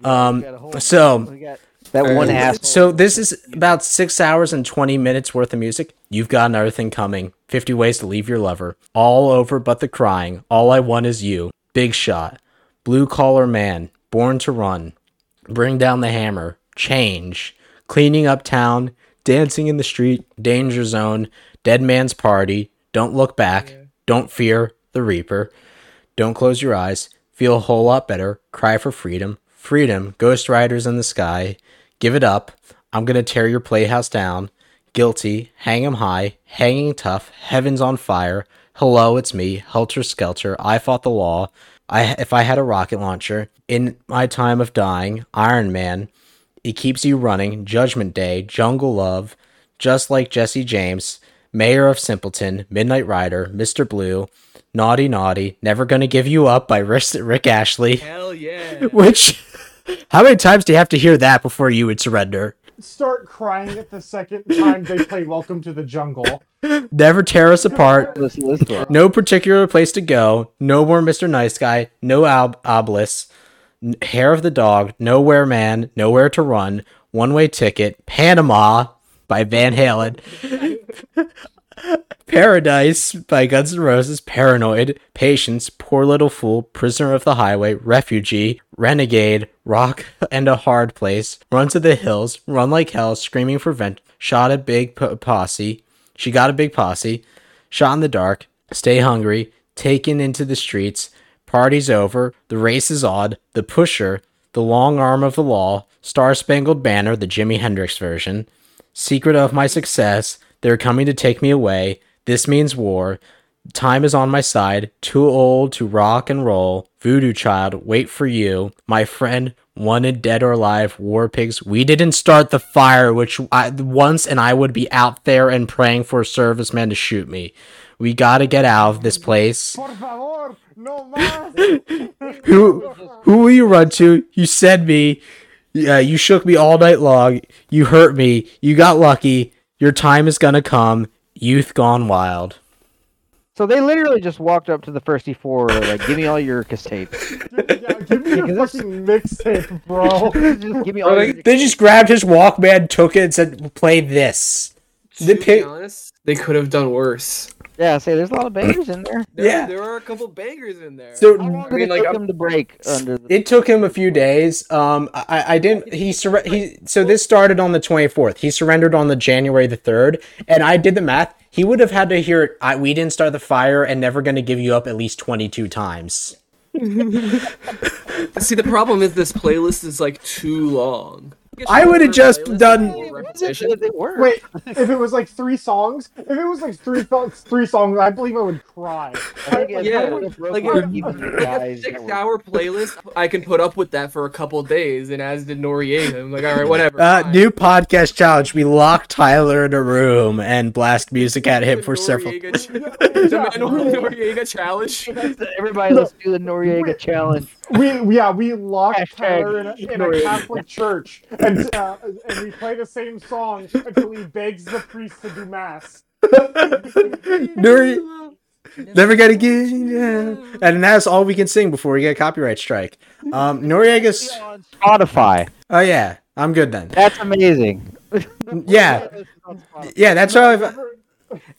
Speaker 3: Um, so-
Speaker 5: that one ass.
Speaker 3: so this is about six hours and 20 minutes worth of music. You've got another thing coming. 50 ways to leave your lover. All over but the crying. All i want is you. Big shot. Blue collar man. Born to run bring down the hammer change cleaning up town dancing in the street danger zone dead man's party don't look back don't fear the reaper don't close your eyes feel a whole lot better cry for freedom freedom ghost riders in the sky give it up i'm gonna tear your playhouse down guilty hang 'em high hanging tough heaven's on fire hello it's me helter skelter i fought the law i if i had a rocket launcher in my time of dying iron man it keeps you running judgment day jungle love just like jesse james mayor of simpleton midnight rider mr blue naughty naughty never gonna give you up by rick, rick astley.
Speaker 6: Hell yeah.
Speaker 3: which how many times do you have to hear that before you would surrender?
Speaker 4: Start crying at the second time they play Welcome to the Jungle.
Speaker 3: never tear us apart.
Speaker 5: Let's
Speaker 3: no particular place to go. No more mr nice guy. No ob- obelisk. n- hair of the dog nowhere man nowhere to run one way ticket panama by van halen. Paradise by guns n' roses paranoid patience poor little fool prisoner of the highway refugee renegade rock and a hard place run to the hills run like hell screaming for vent shot a big posse she got a big posse shot in the dark, stay hungry, taken into the streets, party's over, the race is odd, the pusher, the long arm of the law, Star Spangled Banner, the Jimi Hendrix version, secret of my success, they're coming to take me away, this means war, time is on my side, too old to rock and roll, voodoo child, wait for you, my friend, wanted dead or alive, war pigs, we didn't start the fire, which I, once and I would be out there and praying for a serviceman to shoot me. We gotta get out of this place.
Speaker 4: Por favor, no más.
Speaker 3: Who who will you run to? You said me. Yeah, you shook me all night long. You hurt me. You got lucky. Your time is gonna come. Youth gone wild.
Speaker 5: So they literally just walked up to the first E4, they're like, "Give me all your tapes.
Speaker 4: yeah, give me your
Speaker 5: Because
Speaker 4: fucking mixtape, bro.
Speaker 5: just give me all your
Speaker 3: They just grabbed his Walkman, took it, and said, "Play this."
Speaker 6: To
Speaker 3: The
Speaker 6: be
Speaker 3: pic-
Speaker 6: honest, they could have done worse.
Speaker 5: Yeah, say there's a lot of bangers in there.
Speaker 6: There,
Speaker 3: Yeah.
Speaker 6: there are a couple bangers in there.
Speaker 3: So
Speaker 5: How long
Speaker 6: I mean,
Speaker 5: it
Speaker 6: like,
Speaker 5: take
Speaker 6: I'm-
Speaker 5: them to break under the?
Speaker 3: It took him a few days. Um, I, I didn't. He surre- he. So this started on the twenty fourth. He surrendered on the January the third, and I did the math. He would have had to hear it. I, we didn't start the fire, and never going to give you up at least twenty two times.
Speaker 6: See, the problem is this playlist is like too long.
Speaker 3: I would've just done-
Speaker 5: It,
Speaker 6: repetition.
Speaker 5: it, it worked.
Speaker 4: Wait, if it was like three songs, if it was like three th- three songs, I believe I would cry.
Speaker 5: I
Speaker 6: Yeah,
Speaker 5: it would've broke
Speaker 6: like a-
Speaker 5: even
Speaker 6: Like a
Speaker 5: guys that
Speaker 6: six
Speaker 5: were-
Speaker 6: hour playlist, I can put up with that for a couple days, and as did Noriega. I'm like, all right, whatever.
Speaker 3: Uh, new podcast challenge. We lock Tyler in a room and blast music at him for several.
Speaker 6: Noriega ch- the Manuel Noriega challenge.
Speaker 5: Everybody, let's do the Noriega challenge.
Speaker 4: We yeah we locked
Speaker 5: Hashtag
Speaker 4: Tyler in a, in a Catholic church and uh, and we play the same song until he begs the priest to do mass.
Speaker 3: Nuri, never gonna get yeah. and that's all we can sing before we get a copyright strike. Um, Noriega's.
Speaker 5: Spotify.
Speaker 3: Oh yeah, I'm good then.
Speaker 5: That's amazing.
Speaker 3: Yeah, yeah, that's how I've.
Speaker 4: Never,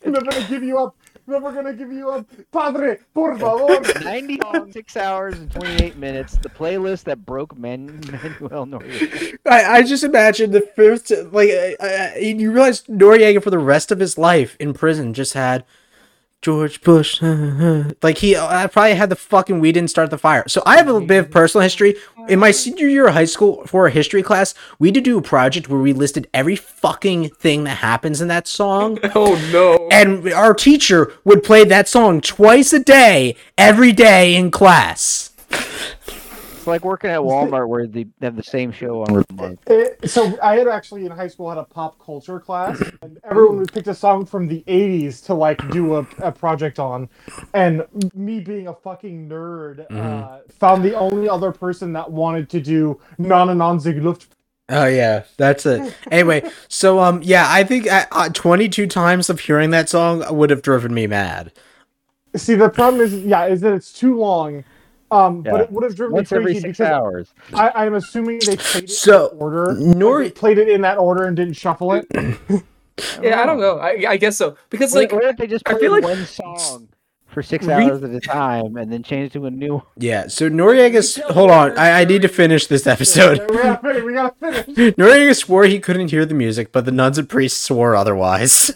Speaker 4: never gonna give you up. Never gonna give you up, Padre. Por favor.
Speaker 5: 96 hours and 28 minutes. The playlist that broke Man- Manuel Noriega.
Speaker 3: I, I just imagine the first like uh, uh, you realize Noriega for the rest of his life in prison just had George Bush. like he I probably had the fucking we didn't start the fire. So I have a bit of personal history. In my senior year of high school for a history class, we did do a project where we listed every fucking thing that happens in that song.
Speaker 6: Oh no.
Speaker 3: And our teacher would play that song twice a day, every day in class.
Speaker 5: It's like working at Walmart where they have the same show on every month.
Speaker 4: It- so I had actually in high school had a pop culture class, and everyone would pick a song from the '80s to like do a, a project on, and me being a fucking nerd, uh, found the only other person that wanted to do "Nana Nonzig Luft."
Speaker 3: Oh yeah, that's it. Anyway, so um, yeah, I think uh, uh, 22 times of hearing that song would have driven me mad.
Speaker 4: See, the problem is, yeah, is that it's too long. Um,
Speaker 5: Yeah.
Speaker 4: but it would have driven
Speaker 5: Once
Speaker 4: me
Speaker 5: every
Speaker 4: crazy
Speaker 5: six
Speaker 4: because
Speaker 5: hours.
Speaker 4: I, I'm assuming they played it
Speaker 3: So,
Speaker 4: in that order.
Speaker 3: Nori-
Speaker 4: Like, played it in that order and didn't shuffle it.
Speaker 6: yeah, I don't know. I, I guess so because
Speaker 5: Like,
Speaker 6: like
Speaker 5: what if they just
Speaker 6: I feel like-
Speaker 5: one song for six
Speaker 6: Re-
Speaker 5: hours at a time and then change to a new?
Speaker 3: Yeah, so Noriega's. Hold on, I, I need to finish this episode.
Speaker 4: we gotta finish. We gotta finish.
Speaker 3: Noriega swore he couldn't hear the music, but the nuns and priests swore otherwise.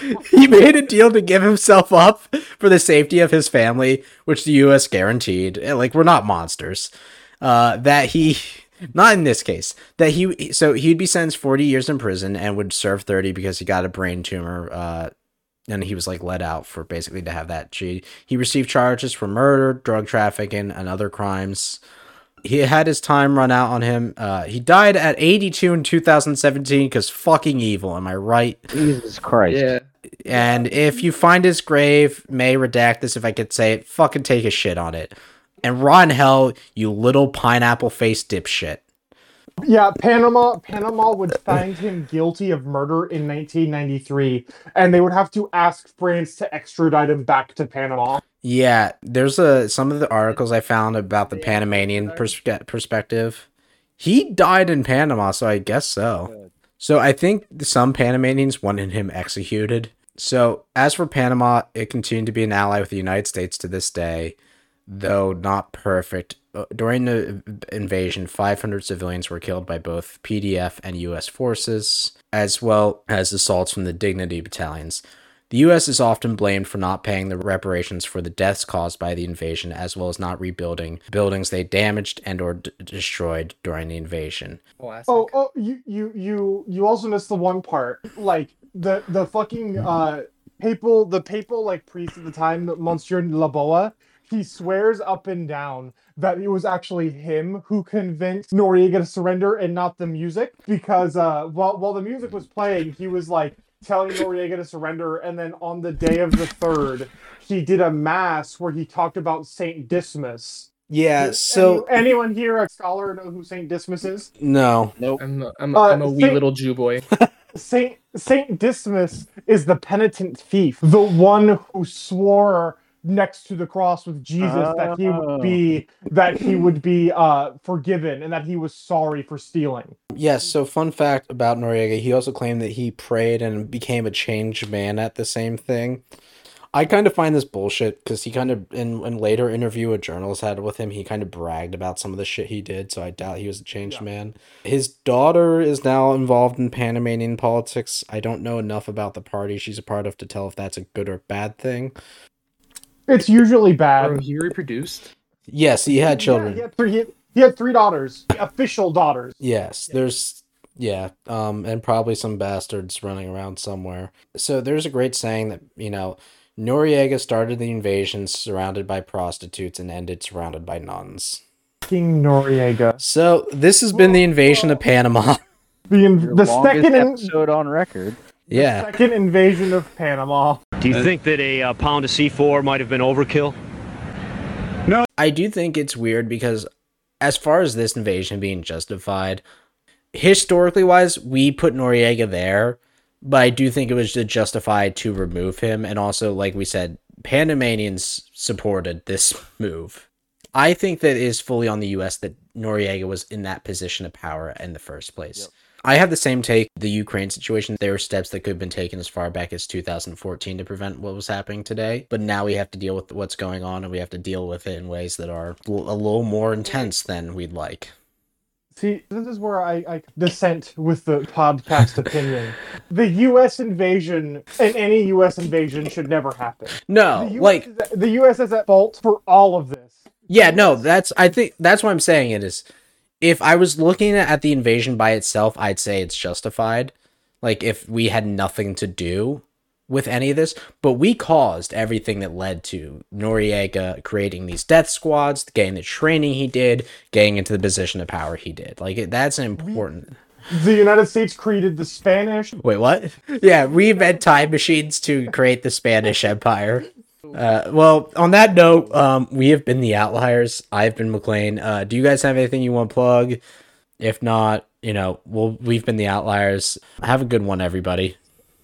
Speaker 3: he made a deal to give himself up for the safety of his family, which the U.S. guaranteed. Eh, Like we're not monsters. Uh, that he, not in this case, that he. So he'd be sentenced forty years in prison and would serve thirty because he got a brain tumor. Uh, and he was like let out for basically to have that. He he received charges for murder, drug trafficking, and other crimes he had his time run out on him. Uh, he died at 82 in 2017 because fucking evil. Am I right?
Speaker 5: Jesus Christ.
Speaker 6: yeah.
Speaker 3: And if you find his grave, may redact this if I could say it. Fucking take a shit on it. And rot in hell, you little pineapple face dipshit.
Speaker 4: Yeah, Panama Panama would find him guilty of murder in 1993, and they would have to ask France to extradite him back to Panama.
Speaker 3: Yeah, there's a some of the articles I found about the Panamanian perspe- perspective. He died in Panama, so I guess so. So I think some Panamanians wanted him executed. So as for Panama, it continued to be an ally with the United States to this day, though not perfect. Uh, During the invasion, 500 civilians were killed by both PDF and U.S. forces, as well as assaults from the Dignity battalions. The U.S. is often blamed for not paying the reparations for the deaths caused by the invasion, as well as not rebuilding buildings they damaged and/or d- destroyed during the invasion.
Speaker 6: Classic.
Speaker 4: Oh, oh, you, you, you, you also missed the one part, like the the fucking uh papal, the papal like priest at the time, Monsieur Laboa. He swears up and down that it was actually him who convinced Noriega to surrender and not the music, because uh, while while the music was playing, he was like telling Noriega to surrender, and then on the day of the third, he did a mass where he talked about Saint Dismas.
Speaker 3: Yeah.
Speaker 4: Any- anyone here a scholar know who Saint Dismas is?
Speaker 3: no.
Speaker 5: Nope.
Speaker 6: I'm a, I'm, a,
Speaker 4: Uh,
Speaker 6: I'm a wee
Speaker 4: think-
Speaker 6: little Jew boy.
Speaker 4: Saint Saint Dismas is the penitent thief, the one who swore next to the cross with Jesus that he would be that he would be uh forgiven and that he was sorry for stealing.
Speaker 3: Yes, so fun fact about Noriega, he also claimed that he prayed and became a changed man at the same thing. I kind of find this bullshit because he kind of, in, in later interview a journalist had with him, he kind of bragged about some of the shit he did, so I doubt he was a changed man. His daughter is now involved in Panamanian politics. I don't know enough about the party she's a part of to tell if that's a good or bad thing.
Speaker 4: It's usually bad.
Speaker 6: Bro, he reproduced.
Speaker 3: Yes, he had
Speaker 4: Yeah,
Speaker 3: children.
Speaker 4: he, had three, he, he had three daughters, official daughters.
Speaker 3: Yes, there's yeah, um, and probably some bastards running around somewhere. So there's a great saying that you know Noriega started the invasion surrounded by prostitutes and ended surrounded by nuns.
Speaker 4: King Noriega.
Speaker 3: So this has been the invasion of Panama.
Speaker 4: The in,
Speaker 5: Your
Speaker 4: the
Speaker 5: longest
Speaker 4: second in,
Speaker 5: episode on record.
Speaker 3: yeah,
Speaker 4: second invasion of Panama.
Speaker 1: Do you think that a uh, pound of C4 might have been overkill? No.
Speaker 3: I do think it's weird because as far as this invasion being justified, historically wise, we put Noriega there, but I do think it was justified to remove him, and also, like we said, Panamanians supported this move. I think that it is fully on the U.S. that Noriega was in that position of power in the first place. I have the same take. The Ukraine situation, there were steps that could have been taken as far back as 2014 to prevent what was happening today. But now we have to deal with what's going on, and we have to deal with it in ways that are a little more intense than we'd like.
Speaker 4: See, this is where I, I dissent with the podcast opinion. The U.S. invasion and any U.S. invasion should never happen.
Speaker 3: No,
Speaker 4: The
Speaker 3: like
Speaker 4: at, the U.S. is at fault for all of this.
Speaker 3: Yeah, no, that's I think that's what I'm saying it is. If I was looking at the invasion by itself, I'd say it's justified. Like if we had nothing to do with any of this, but we caused everything that led to Noriega creating these death squads, getting the training he did, getting into the position of power he did. Like that's important.
Speaker 4: The United States created the Spanish.
Speaker 3: Wait, what? Yeah, we invent time machines to create the Spanish Empire. Uh, well, on that note, um, we have been the Outliers. I've been McLean. Uh, do you guys have anything you want to plug? If not, you know, we'll, we've been the Outliers. Have a good one, everybody.